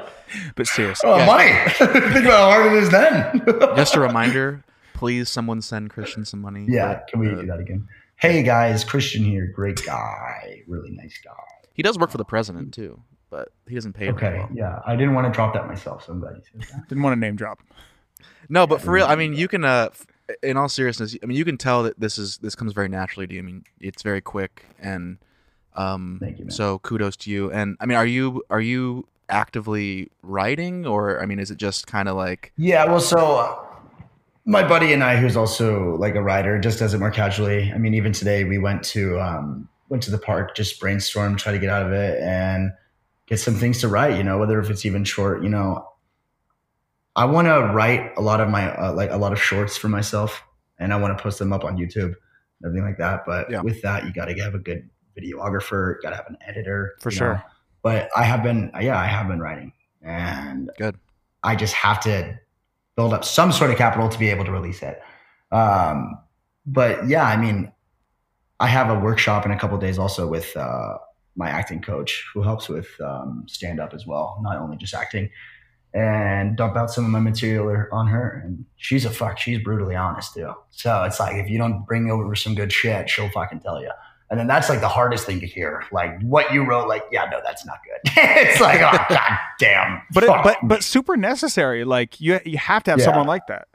[SPEAKER 2] but seriously, Oh
[SPEAKER 4] money! [LAUGHS] Think about how hard it is then. [LAUGHS]
[SPEAKER 3] Just a reminder, please, someone send Christian some money.
[SPEAKER 4] Yeah,
[SPEAKER 3] But,
[SPEAKER 4] can we
[SPEAKER 3] uh,
[SPEAKER 4] do that again? Hey guys, Christian here, great guy, really nice guy.
[SPEAKER 3] He does work for the president too, but he doesn't pay. very
[SPEAKER 4] Okay,
[SPEAKER 3] well.
[SPEAKER 4] yeah, I didn't want to drop that myself, so I'm glad you said that.
[SPEAKER 2] didn't want to name drop.
[SPEAKER 3] No, but for real, I mean, you can. Uh, in all seriousness, I mean, you can tell that this is this comes very naturally to you. I mean, it's very quick, and um,
[SPEAKER 4] Thank you, man.
[SPEAKER 3] so kudos to you. And I mean, are you are you actively writing, or I mean, is it just kind of like
[SPEAKER 4] Yeah, well, so uh, my buddy and I, who's also like a writer, just does it more casually. I mean, even today we went to um, went to the park, just brainstorm, try to get out of it, and get some things to write. You know, whether if it's even short. You know, I want to write a lot of my uh, like a lot of shorts for myself, and I want to post them up on YouTube and everything like that. But
[SPEAKER 3] Yeah.
[SPEAKER 4] with that, you got to have a good videographer, got to have an editor
[SPEAKER 2] For sure.
[SPEAKER 4] know. But I have been, yeah, I have been writing, and
[SPEAKER 3] Good.
[SPEAKER 4] I just have to build up some sort of capital to be able to release it. Um, but yeah, I mean, I have a workshop in a couple of days also with uh, my acting coach who helps with um, stand up as well, not only just acting, and dump out some of my material on her. And she's a fuck, she's brutally honest too. So it's like if you don't bring over some good shit, she'll fucking tell you. And then that's like the hardest thing to hear. Like what you wrote, like, yeah, no, that's not good. [LAUGHS] it's like, oh [LAUGHS] god damn.
[SPEAKER 2] But it, but but super necessary. Like you you have to have
[SPEAKER 4] Yeah.
[SPEAKER 2] someone like that.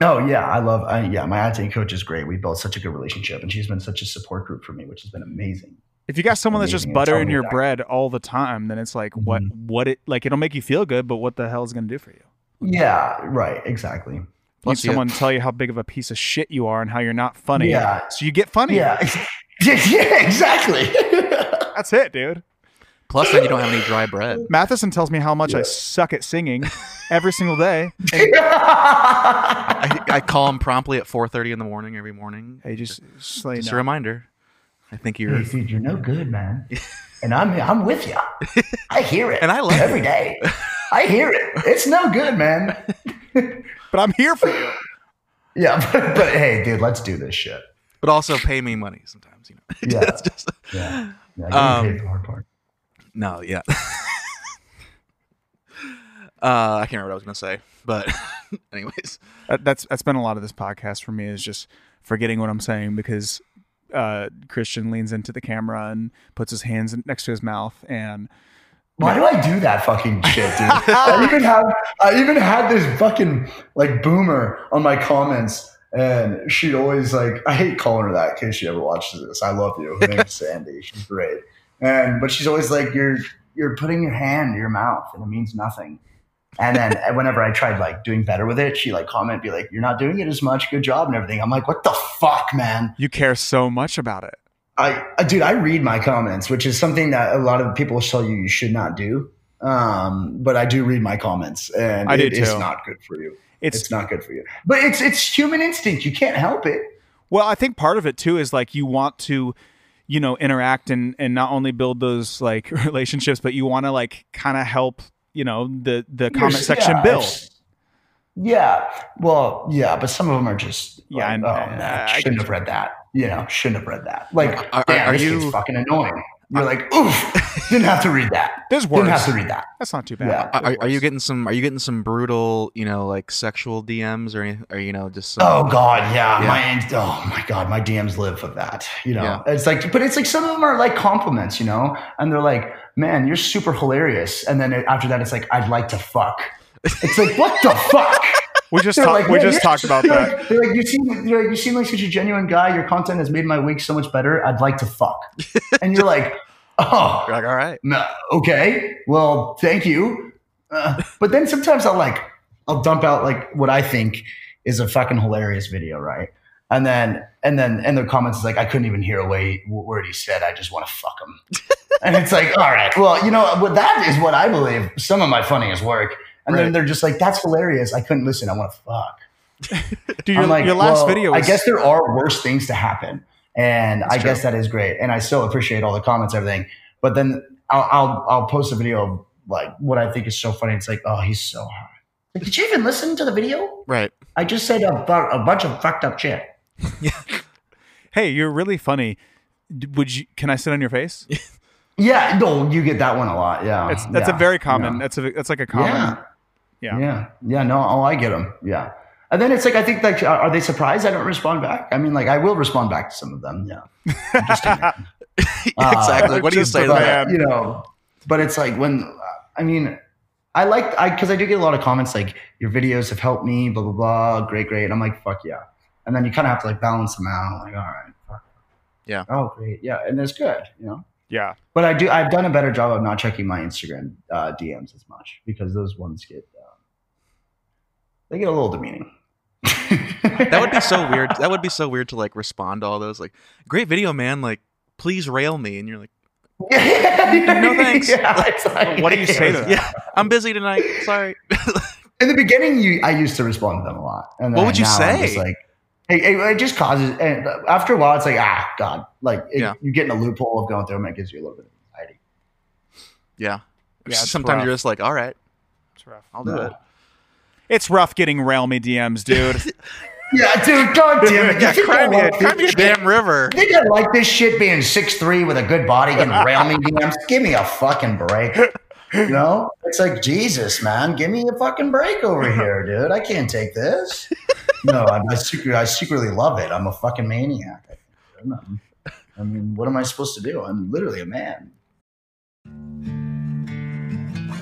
[SPEAKER 4] Oh yeah, I love. I, yeah, my acting coach is great. We built such a good relationship, and she's been such a support group for me, which has been amazing.
[SPEAKER 2] If you got someone that's just buttering your
[SPEAKER 4] that.
[SPEAKER 2] bread all the time, then it's like what
[SPEAKER 4] Mhm.
[SPEAKER 2] what it like it'll make you feel good, but what the hell is gonna do for you?
[SPEAKER 4] Yeah, right. Exactly.
[SPEAKER 3] You-
[SPEAKER 2] someone tell you how big of a piece of shit you are and how you're not funny.
[SPEAKER 4] Yeah.
[SPEAKER 2] So you get funny.
[SPEAKER 4] Yeah. [LAUGHS] [LAUGHS] yeah. Exactly. [LAUGHS]
[SPEAKER 2] That's it, dude.
[SPEAKER 3] Plus, then you don't have any dry bread. [LAUGHS]
[SPEAKER 2] Matheson tells me how much I suck at singing every single day.
[SPEAKER 3] I, I call him promptly at 4:30 in the morning every morning.
[SPEAKER 2] Hey, just, just let
[SPEAKER 3] Just
[SPEAKER 2] know.
[SPEAKER 3] a reminder. I think you're.
[SPEAKER 4] hey, dude, you're no good, man. And I'm I'm with you. I hear it,
[SPEAKER 3] And I love it.
[SPEAKER 4] every day. I hear it. It's no good, man.
[SPEAKER 2] But I'm here for you.
[SPEAKER 4] Yeah, but, but hey, dude, let's do this shit.
[SPEAKER 3] But also pay me money sometimes. You [LAUGHS] know.
[SPEAKER 4] Yeah.
[SPEAKER 3] That's just.
[SPEAKER 4] Yeah, yeah.
[SPEAKER 3] Um,
[SPEAKER 4] the hard part.
[SPEAKER 3] No. Yeah. [LAUGHS] uh, I can't remember what I was gonna say, but [LAUGHS] anyways,
[SPEAKER 2] That, that's that's been a lot of this podcast for me is just forgetting what I'm saying because uh, Christian leans into the camera and puts his hands next to his mouth and
[SPEAKER 4] Why do I do that fucking shit, dude? I even have I even had this fucking like boomer on my comments, and she'd always like I hate calling her that in case she ever watches this. I love you. Her name's [LAUGHS] Sandy. She's great, and but she's always like you're you're putting your hand to your mouth and it means nothing. And then [LAUGHS] whenever I tried like doing better with it, she like comment be like, "You're not doing it as much. Good job and everything." I'm like, "What the fuck, man?"
[SPEAKER 2] you care so much about it.
[SPEAKER 4] I, I dude, I read my comments, which is something that a lot of people tell you you should not do. Um, but I do read my comments, and
[SPEAKER 2] I
[SPEAKER 4] it is not good for you.
[SPEAKER 2] It's,
[SPEAKER 4] It's not good for you. But it's it's human instinct. You can't help it.
[SPEAKER 2] well, I think part of it too is like you want to, you know, interact and and not only build those like [LAUGHS] relationships, but you want to like kind of help, you know, the the comment
[SPEAKER 4] You're-
[SPEAKER 2] section
[SPEAKER 4] yeah,
[SPEAKER 2] build.
[SPEAKER 4] Yeah. Well, yeah, but some of them are just
[SPEAKER 2] Yeah,
[SPEAKER 4] like,
[SPEAKER 2] and-
[SPEAKER 4] oh,
[SPEAKER 2] uh,
[SPEAKER 4] man,
[SPEAKER 2] I
[SPEAKER 4] shouldn't
[SPEAKER 2] get
[SPEAKER 4] have read that. You know, shouldn't have read that. Like,
[SPEAKER 3] Are- are-
[SPEAKER 4] damn,
[SPEAKER 3] are
[SPEAKER 4] this
[SPEAKER 3] you-
[SPEAKER 4] fucking annoying. You're like, oof, [LAUGHS] didn't have to read that.
[SPEAKER 2] There's
[SPEAKER 4] Didn't have to read that.
[SPEAKER 2] That's not too bad.
[SPEAKER 4] Yeah.
[SPEAKER 3] are, are- are you getting some? Are you getting some brutal, you know, like sexual DMs or, any- or you know, just some,
[SPEAKER 4] Oh God, yeah.
[SPEAKER 3] Yeah.
[SPEAKER 4] My oh my God, my DMs live for that. You know,
[SPEAKER 3] Yeah.
[SPEAKER 4] it's like, but it's like some of them are like compliments, you know, and they're like, "Man, you're super hilarious," and then after that, it's like, "I'd like to fuck." It's like, what the fuck? [LAUGHS]
[SPEAKER 2] We just [LAUGHS] talked.
[SPEAKER 4] like,
[SPEAKER 2] we
[SPEAKER 4] "Man,
[SPEAKER 2] just
[SPEAKER 4] you're-
[SPEAKER 2] talked about that.
[SPEAKER 4] Like, they're like, you seem, they're like, you seem like such a genuine guy. Your content has made my week so much better. I'd like to fuck, [LAUGHS] and you're like, oh,
[SPEAKER 3] You're like, all right.
[SPEAKER 4] no, okay, well, thank you. Uh, but then sometimes I'll like, I'll dump out like what I think is a fucking hilarious video, right? And then, and then, and their comments is like, I couldn't even hear a way, word he said. I just want to fuck him. [LAUGHS] and it's like, all right, well, you know, what that is what I believe some of my funniest work. And
[SPEAKER 3] Right.
[SPEAKER 4] then they're just like, that's hilarious. I couldn't listen. I want to fuck. [LAUGHS]
[SPEAKER 2] Dude, your,
[SPEAKER 4] like,
[SPEAKER 2] your last
[SPEAKER 4] well,
[SPEAKER 2] video.
[SPEAKER 4] I guess there are worse things to happen, and
[SPEAKER 2] That's
[SPEAKER 4] I guess that is great, and I still appreciate all the comments, everything. But then I'll, I'll I'll post a video of like what I think is so funny. It's like, oh, he's so hot. Like, Did you even listen to the video?
[SPEAKER 3] Right.
[SPEAKER 4] I just said a, a bunch of fucked up shit. [LAUGHS] yeah.
[SPEAKER 2] hey, you're really funny. Would you? Can I sit on your face? [LAUGHS]
[SPEAKER 4] Yeah, no, you get that one a lot. Yeah,
[SPEAKER 2] It's that's
[SPEAKER 4] yeah,
[SPEAKER 2] a very common.
[SPEAKER 4] yeah.
[SPEAKER 2] That's a that's like a common.
[SPEAKER 4] Yeah.
[SPEAKER 2] Yeah.
[SPEAKER 4] yeah, yeah. No, oh, I get them. Yeah, and then it's like I think like, are they surprised I don't respond back? I mean, like I will respond back to some of them. Yeah, I'm just a man.
[SPEAKER 3] exactly. Like, what do you say to
[SPEAKER 2] for
[SPEAKER 3] that?
[SPEAKER 2] that.
[SPEAKER 4] you know, but it's like when I mean, I like I because I do get a lot of comments like your videos have helped me, blah blah blah, great great. And I'm like, fuck yeah. And then you kind of have to like balance them out. Like, all right, fuck.
[SPEAKER 3] Yeah.
[SPEAKER 4] Oh, great. Yeah, and it's good, you know.
[SPEAKER 2] Yeah.
[SPEAKER 4] But I do. I've done a better job of not checking my Instagram uh, DMs as much because those ones get uh, they get a little demeaning.
[SPEAKER 3] That would be so weird. That would be so weird to like respond to all those like, great video, man. Like, please rail me, and you're like, [LAUGHS]
[SPEAKER 4] no
[SPEAKER 3] thanks.
[SPEAKER 4] Yeah, it's like,
[SPEAKER 2] What do you say to [LAUGHS] that?
[SPEAKER 3] yeah, I'm busy tonight. Sorry. [LAUGHS]
[SPEAKER 4] in the beginning, you I used to respond to them a lot. And
[SPEAKER 3] What would you say?
[SPEAKER 4] like, it, it, it just causes. And after a while, it's like, ah, God, like it,
[SPEAKER 3] Yeah.
[SPEAKER 4] you get in a loophole of going through them. It gives you a little bit of anxiety.
[SPEAKER 3] Yeah.
[SPEAKER 2] Yeah,
[SPEAKER 3] Sometimes
[SPEAKER 2] rough.
[SPEAKER 3] you're just like, all right,
[SPEAKER 2] It's rough.
[SPEAKER 3] I'll do
[SPEAKER 4] No.
[SPEAKER 3] it.
[SPEAKER 2] It's rough getting rail me DMs, dude. [LAUGHS]
[SPEAKER 4] Yeah, dude, God damn it!
[SPEAKER 3] Yeah,
[SPEAKER 4] You think
[SPEAKER 3] cry me,
[SPEAKER 4] like
[SPEAKER 3] cry me a damn river.
[SPEAKER 4] You think I like this shit being 6'3 with a good body and rail me [LAUGHS] DMs? Give me a fucking break. You know? It's like, Jesus, man, give me a fucking break over here, dude. I can't take this. No, I, I, secretly, I secretly love it. I'm a fucking maniac. I, think, dude. I'm- I mean, what am I supposed to do? I'm literally a man.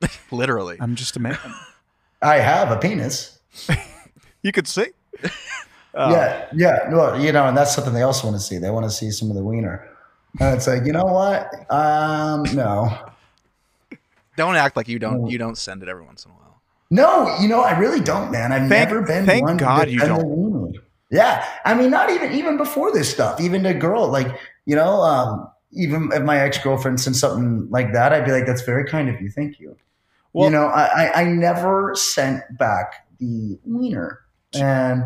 [SPEAKER 5] [LAUGHS]
[SPEAKER 3] Literally.
[SPEAKER 2] I'm just a man. [LAUGHS]
[SPEAKER 4] I have a penis.
[SPEAKER 2] You could see. Oh. [LAUGHS]
[SPEAKER 4] Yeah, yeah. Well, you know, and that's something they also want to see. They want to see some of the wiener. And it's like, you know what? Um, no.
[SPEAKER 3] Don't act like you don't you don't send it every once in a while.
[SPEAKER 4] No, you know, I really don't, man. I've
[SPEAKER 2] Thank-
[SPEAKER 4] never been
[SPEAKER 2] thank
[SPEAKER 4] one
[SPEAKER 2] God you don't.
[SPEAKER 4] wiener. Yeah. I mean, not even even before this stuff, even to girl, like, you know, um, even if my ex-girlfriend sent something like that, I'd be like, that's very kind of you. Thank you.
[SPEAKER 2] Well-
[SPEAKER 4] you know, I, I, I never sent back the wiener. And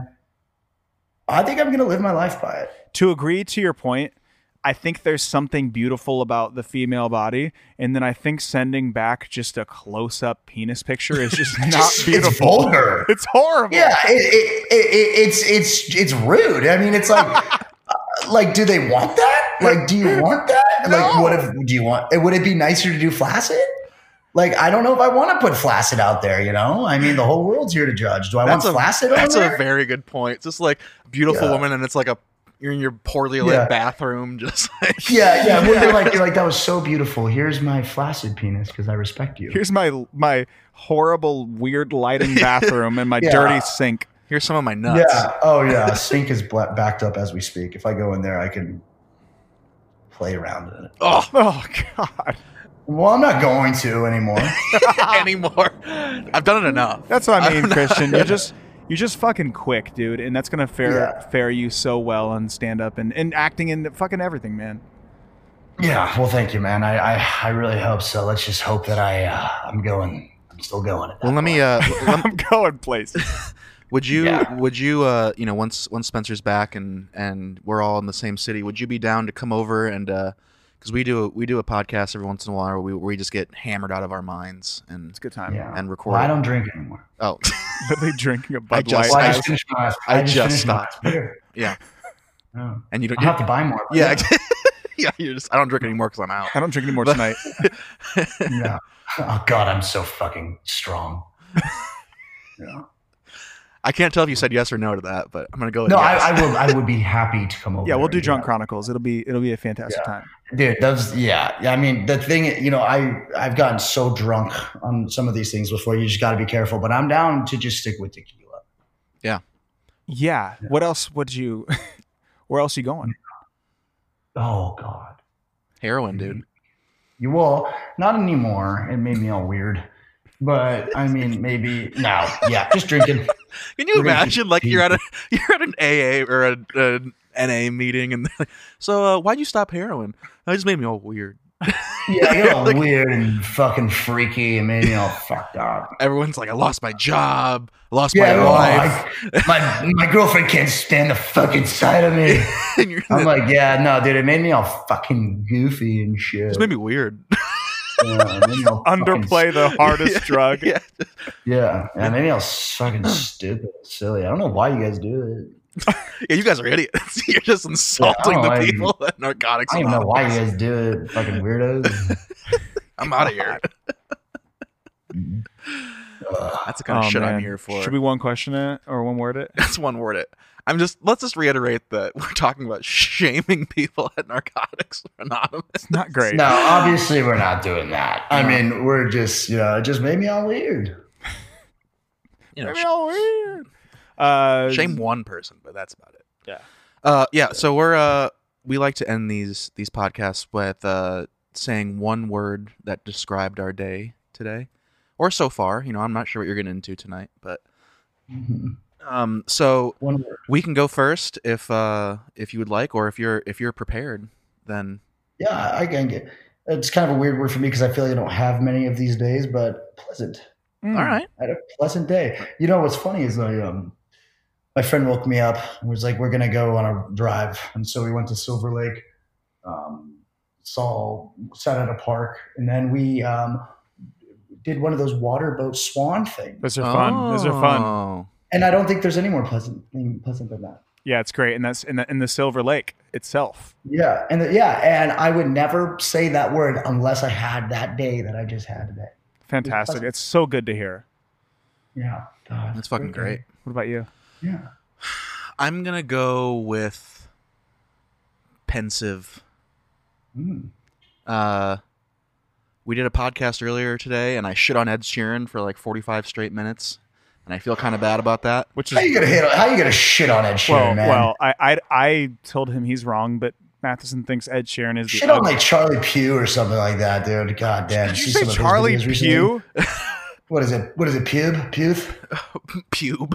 [SPEAKER 4] I think I'm going to live my life by it.
[SPEAKER 2] to agree to your point, I think there's something beautiful about the female body, and then I think sending back just a close-up penis picture is just [LAUGHS] not beautiful.
[SPEAKER 4] It's vulgar.
[SPEAKER 2] It's horrible.
[SPEAKER 4] Yeah, it, it, it, it, it's it's it's rude. I mean, it's like [LAUGHS] like, do they want that? Like, do you want that? [LAUGHS] Like, what if do you want? Would it be nicer to do flaccid? Like, I don't know if I want to put flaccid out there. You know, I mean, the whole world's here to judge. Do I
[SPEAKER 3] That's
[SPEAKER 4] want
[SPEAKER 3] a
[SPEAKER 4] flaccid on
[SPEAKER 3] that's a very good point. It's just like beautiful
[SPEAKER 4] Yeah.
[SPEAKER 3] woman and it's like a you're in your poorly lit
[SPEAKER 4] Yeah.
[SPEAKER 3] bathroom [LAUGHS] just like
[SPEAKER 4] yeah, yeah. Well, you're like, [LAUGHS] you're like, that was so beautiful. Here's my flaccid penis because I respect you.
[SPEAKER 2] Here's my my horrible, weird lighting bathroom and my
[SPEAKER 4] Yeah.
[SPEAKER 2] dirty sink.
[SPEAKER 3] Here's some of my nuts.
[SPEAKER 4] Yeah. Oh, yeah. [LAUGHS] Sink is backed up as we speak. If I go in there, I can play around in it.
[SPEAKER 3] Oh, [LAUGHS]
[SPEAKER 2] Oh God,
[SPEAKER 4] Well, I'm not going to anymore. [LAUGHS]
[SPEAKER 3] anymore. I've done it enough.
[SPEAKER 2] that's what I mean,
[SPEAKER 3] don't know.
[SPEAKER 2] Christian. You're just you're just fucking quick, dude, and that's gonna fare
[SPEAKER 4] Yeah.
[SPEAKER 2] fare you so well on stand up and, and acting and fucking everything, man.
[SPEAKER 4] Yeah, well, thank you, man. I, I, I really hope so. Let's just hope that I, uh, I'm going. I'm still going. At that
[SPEAKER 3] Well, let me uh lem-
[SPEAKER 2] I'm going places.
[SPEAKER 3] Would you
[SPEAKER 4] Yeah.
[SPEAKER 3] would you uh you know once once Spencer's back and and we're all in the same city, would you be down to come over and uh cuz we do we do a podcast every once in a while where we, where we just get hammered out of our minds and
[SPEAKER 2] It's a good time.
[SPEAKER 4] yeah.
[SPEAKER 3] and record
[SPEAKER 4] Well, I don't drink anymore.
[SPEAKER 3] oh [LAUGHS]
[SPEAKER 2] are they drinking a Bud
[SPEAKER 3] just-
[SPEAKER 2] Light.
[SPEAKER 4] Well, I
[SPEAKER 3] I-
[SPEAKER 4] just finished my.
[SPEAKER 3] I
[SPEAKER 4] just,
[SPEAKER 3] just stopped. yeah
[SPEAKER 4] Oh.
[SPEAKER 3] and you don't
[SPEAKER 4] I'll have to buy more. but
[SPEAKER 3] yeah yeah [LAUGHS] you're just I don't drink anymore cuz I'm out.
[SPEAKER 2] I don't drink anymore tonight. [LAUGHS]
[SPEAKER 4] yeah. Oh God, I'm so fucking strong. Yeah.
[SPEAKER 3] I can't tell if you said yes or no to that, but I'm gonna go. With
[SPEAKER 4] No,
[SPEAKER 3] yes.
[SPEAKER 4] I, I will. I would be [LAUGHS] happy to come over.
[SPEAKER 2] Yeah, we'll do Drunk
[SPEAKER 4] that.
[SPEAKER 2] Chronicles. It'll be it'll be a fantastic
[SPEAKER 4] Yeah.
[SPEAKER 2] time.
[SPEAKER 4] dude that's yeah yeah. i mean the thing you know i i've gotten so drunk on some of these things before you just got to be careful but i'm down to just stick with tequila
[SPEAKER 2] Yeah. Yeah. What else would you? [LAUGHS] Where else you going?
[SPEAKER 4] oh god
[SPEAKER 3] heroin, dude. Mm-hmm.
[SPEAKER 4] you will not anymore it made me all weird but i mean maybe no yeah just drinking
[SPEAKER 3] Can you
[SPEAKER 4] We're
[SPEAKER 3] imagine like you're at a [LAUGHS] [LAUGHS] you're at an AA or a, a NA meeting and like, so uh, why'd you stop heroin? That just made me all weird.
[SPEAKER 4] yeah [LAUGHS] you're all
[SPEAKER 3] Like-
[SPEAKER 4] weird and fucking freaky and made me all fucked up
[SPEAKER 3] Everyone's like, I lost my job, lost
[SPEAKER 4] yeah
[SPEAKER 3] my wife.
[SPEAKER 4] I- my my girlfriend can't stand the fucking sight of me i'm like yeah no dude it made me all fucking goofy and shit
[SPEAKER 3] just made me weird.
[SPEAKER 4] Yeah, maybe I'll fucking-
[SPEAKER 2] Underplay the hardest [LAUGHS]
[SPEAKER 3] Yeah,
[SPEAKER 2] drug.
[SPEAKER 3] Yeah.
[SPEAKER 4] Yeah, yeah, maybe I was fucking [CLEARS THROAT] stupid, silly. I don't know why you guys do it. [LAUGHS]
[SPEAKER 3] yeah, you guys are idiots. [LAUGHS] You're just insulting
[SPEAKER 4] know,
[SPEAKER 3] the
[SPEAKER 4] I-
[SPEAKER 3] people at Narcotics
[SPEAKER 4] I don't even know why you guys do it, fucking weirdos.
[SPEAKER 3] I'm out of here.
[SPEAKER 4] Mm-hmm.
[SPEAKER 3] That's the oh, kind of
[SPEAKER 2] Oh,
[SPEAKER 3] shit I'm here for.
[SPEAKER 2] Should we one question it or one word it?
[SPEAKER 3] That's one word. It. I'm just. Let's just reiterate that we're talking about shaming people at Narcotics Anonymous.
[SPEAKER 2] Not great.
[SPEAKER 4] no, obviously we're not doing that. I mean, we're just, you know, it just made me all weird. [LAUGHS]
[SPEAKER 3] You know,
[SPEAKER 2] Maybe all weird. Uh,
[SPEAKER 3] shame one person, but that's about it.
[SPEAKER 2] Yeah.
[SPEAKER 3] Uh, yeah. So we're uh, we like to end these these podcasts with uh, saying one word that described our day today, or so far. You know, I'm not sure what you're getting into tonight, but
[SPEAKER 4] Mhm.
[SPEAKER 3] Um, so
[SPEAKER 4] One
[SPEAKER 3] we can go first if uh if you would like, or if you're if you're prepared, then
[SPEAKER 4] Yeah, I can get. It's kind of a weird word for me because I feel like I don't have many of these days, but pleasant.
[SPEAKER 2] mm,
[SPEAKER 3] all right.
[SPEAKER 4] I had a pleasant day. You know what's funny is I um my friend woke me up and was like, "We're gonna go on a drive," and so we went to Silver Lake. Um, saw sat at a park, and then we um, did one of those water boat swan things.
[SPEAKER 2] Those are fun. Those are fun.
[SPEAKER 3] Oh.
[SPEAKER 4] And I don't think there's any more pleasant thing pleasant than that.
[SPEAKER 2] Yeah, it's great, and that's in the in the Silver Lake itself.
[SPEAKER 4] Yeah, and the, yeah, and I would never say that word unless I had that day that I just had today.
[SPEAKER 2] Fantastic.
[SPEAKER 4] pleasant.
[SPEAKER 2] It's so good to hear.
[SPEAKER 4] Yeah, God,
[SPEAKER 3] That's fucking great.
[SPEAKER 2] What about you?
[SPEAKER 4] Yeah. [SIGHS]
[SPEAKER 3] I'm gonna go with pensive.
[SPEAKER 4] Mm.
[SPEAKER 3] Uh, we did a podcast earlier today, and I shit on Ed Sheeran for like 45 straight minutes, and I feel kind of bad about that.
[SPEAKER 2] Which
[SPEAKER 4] How
[SPEAKER 2] is
[SPEAKER 4] you gonna hit? How you gonna shit on Ed Sheeran,
[SPEAKER 2] well,
[SPEAKER 4] man?
[SPEAKER 2] well. I, I I told him he's wrong, but Matheson thinks Ed Sheeran is the
[SPEAKER 4] shit on like Charlie Pugh or something like that, dude. God damn.
[SPEAKER 2] Did you say
[SPEAKER 4] some of his
[SPEAKER 2] Charlie
[SPEAKER 4] videos?
[SPEAKER 2] Pugh? [LAUGHS]
[SPEAKER 4] What is it? What is it? Pube? Puth?
[SPEAKER 3] Pube.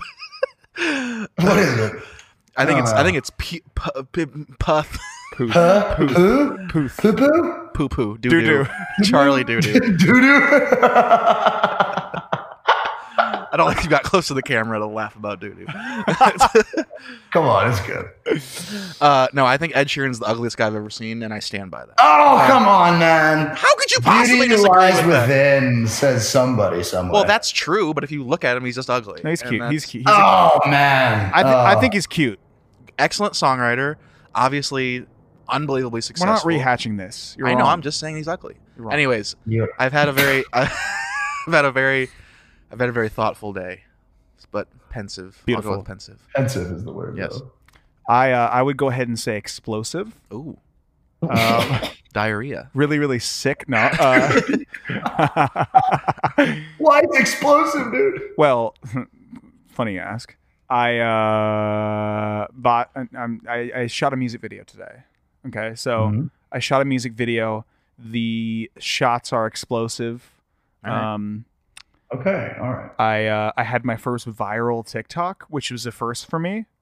[SPEAKER 4] What is it?
[SPEAKER 3] I think it's I
[SPEAKER 4] Uh.
[SPEAKER 3] think it's pu- pu- pu- puff
[SPEAKER 2] Poof.
[SPEAKER 4] Huh? Poo?
[SPEAKER 2] Poof.
[SPEAKER 4] Poo poo?
[SPEAKER 3] poo poo doo
[SPEAKER 2] Doo-doo.
[SPEAKER 3] doo. Charlie doo doo.
[SPEAKER 4] Doo doo.
[SPEAKER 3] I don't [LAUGHS] think you got close to the camera to laugh about doo doo. [LAUGHS]
[SPEAKER 4] Come on, it's good.
[SPEAKER 3] uh, no, I think Ed Sheeran's the ugliest guy I've ever seen, and I stand by that.
[SPEAKER 4] Oh, come on, man.
[SPEAKER 3] How could you possibly
[SPEAKER 4] Beauty
[SPEAKER 3] disagree
[SPEAKER 4] lies
[SPEAKER 3] with that?
[SPEAKER 4] within, says somebody somewhere.
[SPEAKER 3] Well, that's true, but if you look at him, he's just ugly.
[SPEAKER 2] No, he's cute. He's cute. He's a-
[SPEAKER 4] Oh man.
[SPEAKER 2] I, th- I
[SPEAKER 4] Oh.
[SPEAKER 2] think he's cute.
[SPEAKER 3] excellent songwriter, obviously unbelievably successful.
[SPEAKER 2] We're
[SPEAKER 3] successful.
[SPEAKER 2] not rehashing this. You're
[SPEAKER 3] I know. I'm just saying he's ugly. Anyways,
[SPEAKER 4] You-
[SPEAKER 3] I've had a very, [LAUGHS] I've had a very, I've had a very thoughtful day, but pensive. I'll
[SPEAKER 2] Beautiful.
[SPEAKER 3] go with pensive.
[SPEAKER 4] Pensive is the word.
[SPEAKER 3] Yes.
[SPEAKER 4] though.
[SPEAKER 2] I uh, I would go ahead and say explosive.
[SPEAKER 3] Ooh,
[SPEAKER 2] Um, [LAUGHS]
[SPEAKER 3] diarrhea.
[SPEAKER 2] really, really sick. No. Uh, [LAUGHS]
[SPEAKER 4] Why it's explosive, dude?
[SPEAKER 2] well, [LAUGHS] funny you ask. I uh, bought. Um, I, I shot a music video today. Okay, so
[SPEAKER 4] Mhm.
[SPEAKER 2] I shot a music video. The shots are explosive.
[SPEAKER 3] All right.
[SPEAKER 2] Um,
[SPEAKER 4] Okay, all right.
[SPEAKER 2] I uh, I had my first viral TikTok, which was a first for me. [LAUGHS]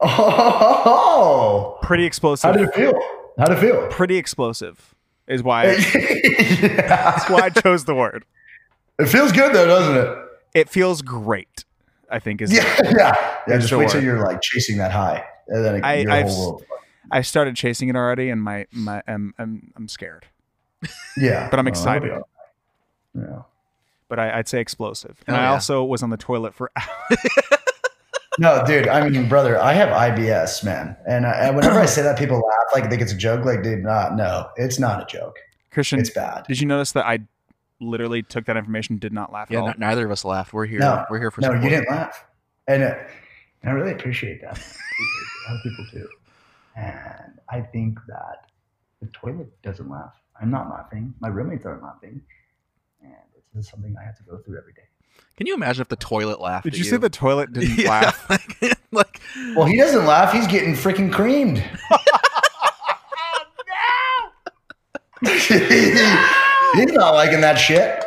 [SPEAKER 4] Oh,
[SPEAKER 2] Pretty explosive.
[SPEAKER 4] how did it feel? How did it feel?
[SPEAKER 2] Pretty explosive is why [LAUGHS]
[SPEAKER 4] yeah.
[SPEAKER 2] that's why I chose the word.
[SPEAKER 4] It feels good though, doesn't it?
[SPEAKER 2] It feels great. I think is
[SPEAKER 4] Yeah, [LAUGHS] yeah. Yeah, just wait till you're like chasing that high, and then it,
[SPEAKER 2] I-
[SPEAKER 4] your
[SPEAKER 2] I've
[SPEAKER 4] whole world.
[SPEAKER 2] I started chasing it already, and my my I'm I'm, I'm scared.
[SPEAKER 4] Yeah,
[SPEAKER 2] But I'm excited.
[SPEAKER 4] Yeah.
[SPEAKER 2] But I, I'd say explosive. And
[SPEAKER 3] Oh,
[SPEAKER 2] I
[SPEAKER 3] yeah.
[SPEAKER 2] also was on the toilet for [LAUGHS]
[SPEAKER 4] No, dude. I mean, brother, I have IBS, man, and, I, and whenever I [CLEARS THROAT] say that, people laugh like they think it's a joke. Like, dude, not. No, it's not a joke.
[SPEAKER 2] Christian.
[SPEAKER 4] It's bad.
[SPEAKER 2] Did you notice that I literally took that information, did not laugh
[SPEAKER 3] Yeah,
[SPEAKER 2] at all?
[SPEAKER 3] n- neither of us laughed. We're here.
[SPEAKER 4] No,
[SPEAKER 3] We're here for
[SPEAKER 4] no,
[SPEAKER 3] support.
[SPEAKER 4] you didn't laugh, and uh, I really appreciate that. A lot of people do, and I think that the toilet doesn't laugh. I'm not laughing. My roommates aren't laughing, and this is something I have to go through every day.
[SPEAKER 3] Can you imagine if the toilet laughed?
[SPEAKER 2] Did
[SPEAKER 3] at
[SPEAKER 2] you say the toilet didn't [LAUGHS]
[SPEAKER 3] Yeah,
[SPEAKER 2] laugh? [LAUGHS]
[SPEAKER 3] like, [LAUGHS] like,
[SPEAKER 4] Well, he doesn't laugh. He's getting freaking creamed. Oh, no, he's not liking that shit.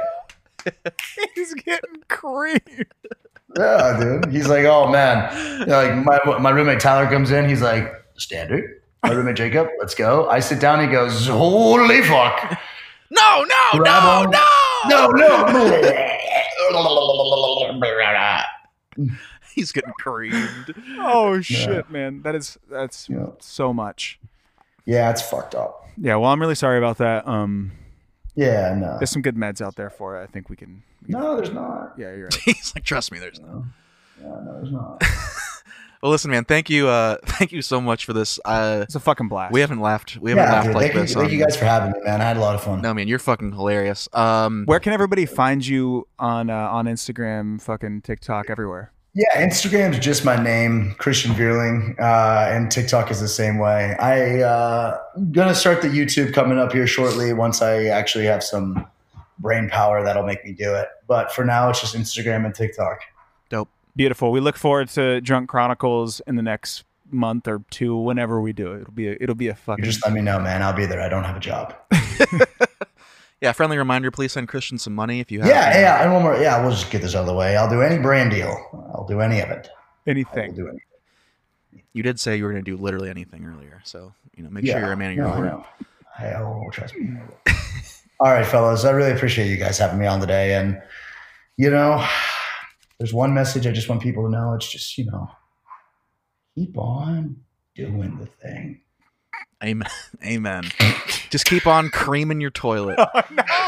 [SPEAKER 2] He's getting creamed.
[SPEAKER 4] Yeah, dude. He's like, oh man. You know, like my my roommate Tyler comes in. He's like, standard. My roommate Jacob, let's go. I sit down. He goes, holy fuck.
[SPEAKER 3] no, no,
[SPEAKER 4] Grab
[SPEAKER 3] no,
[SPEAKER 4] on.
[SPEAKER 3] no,
[SPEAKER 4] No, no. [LAUGHS]
[SPEAKER 3] He's getting creamed.
[SPEAKER 2] Oh shit, man. That is that's
[SPEAKER 4] Yeah.
[SPEAKER 2] so much.
[SPEAKER 4] Yeah, it's fucked up.
[SPEAKER 2] Yeah, well I'm really sorry about that. Um
[SPEAKER 4] Yeah, no.
[SPEAKER 2] there's some good meds out there for it. I think we can
[SPEAKER 4] No, there's not.
[SPEAKER 2] Yeah, you're [LAUGHS] right.
[SPEAKER 3] He's like, trust me, there's no.
[SPEAKER 4] No, no, there's not. [LAUGHS]
[SPEAKER 3] Well, listen, man. Thank you. Uh, [LAUGHS] thank you so much for this. Uh,
[SPEAKER 2] It's a fucking blast.
[SPEAKER 3] we haven't laughed. We haven't
[SPEAKER 4] Yeah,
[SPEAKER 3] laughed
[SPEAKER 4] dude,
[SPEAKER 3] like
[SPEAKER 4] thank,
[SPEAKER 3] this.
[SPEAKER 4] you, thank you guys for having me, man. I had a lot of fun.
[SPEAKER 3] No, man, you're fucking hilarious. Um,
[SPEAKER 2] Where can everybody find you on uh, on Instagram, fucking TikTok, everywhere?
[SPEAKER 4] Yeah, Instagram's just my name, Christian Vierling, uh, and TikTok is the same way. I uh, gonna start the YouTube coming up here shortly once I actually have some brain power that'll make me do it. But for now, it's just Instagram and TikTok.
[SPEAKER 3] Dope.
[SPEAKER 2] Beautiful. We look forward to Drunk Chronicles in the next month or two, whenever we do it. It'll be a, it'll be a
[SPEAKER 4] You
[SPEAKER 2] fucking.
[SPEAKER 4] just let me know, man. I'll be there. I don't have a job. [LAUGHS]
[SPEAKER 3] Yeah, friendly reminder. Please send Christian some money if you have.
[SPEAKER 4] Yeah, yeah, and one more. Yeah, we'll just get this out of the way. I'll do any brand deal. I'll do any of it.
[SPEAKER 2] Anything.
[SPEAKER 4] do anything.
[SPEAKER 3] You did say you were going to do literally anything earlier, so you know, make
[SPEAKER 4] Yeah,
[SPEAKER 3] sure you're a man of your
[SPEAKER 4] no, I
[SPEAKER 3] word.
[SPEAKER 4] know. I, oh, trust me. [LAUGHS] All right, fellas. I really appreciate you guys having me on today. And, you know, there's one message I just want people to know. It's just, you know, keep on doing the thing.
[SPEAKER 3] Amen. [LAUGHS] Amen. Just keep on creaming your toilet. [LAUGHS]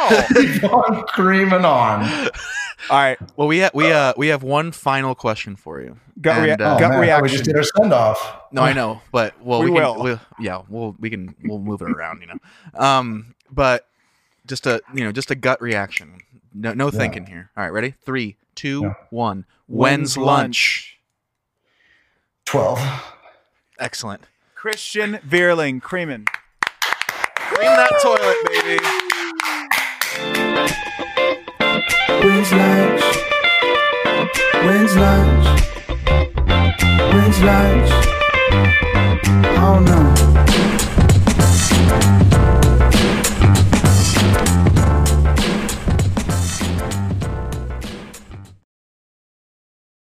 [SPEAKER 3] Oh, no.
[SPEAKER 4] Keep on creaming on.
[SPEAKER 2] All right,
[SPEAKER 3] well, we ha- we uh we have one final question for you.
[SPEAKER 2] gut, rea-
[SPEAKER 3] And, uh,
[SPEAKER 4] Oh,
[SPEAKER 2] gut
[SPEAKER 4] man,
[SPEAKER 2] reaction.
[SPEAKER 4] We just did our send off.
[SPEAKER 3] No, I know, but well,
[SPEAKER 2] We
[SPEAKER 3] we, can,
[SPEAKER 2] will.
[SPEAKER 3] We'll, yeah, we'll we can we'll move it around, you know. Um, but just a you know just a gut reaction. No, no thinking here. All right, ready? Three, two,
[SPEAKER 4] Yeah.
[SPEAKER 3] one. When's lunch?
[SPEAKER 4] Twelve.
[SPEAKER 3] Excellent.
[SPEAKER 2] Christian Vierling, Creeman.
[SPEAKER 3] Cream that toilet, baby.
[SPEAKER 1] When's lunch? When's lunch? When's lunch? I don't know.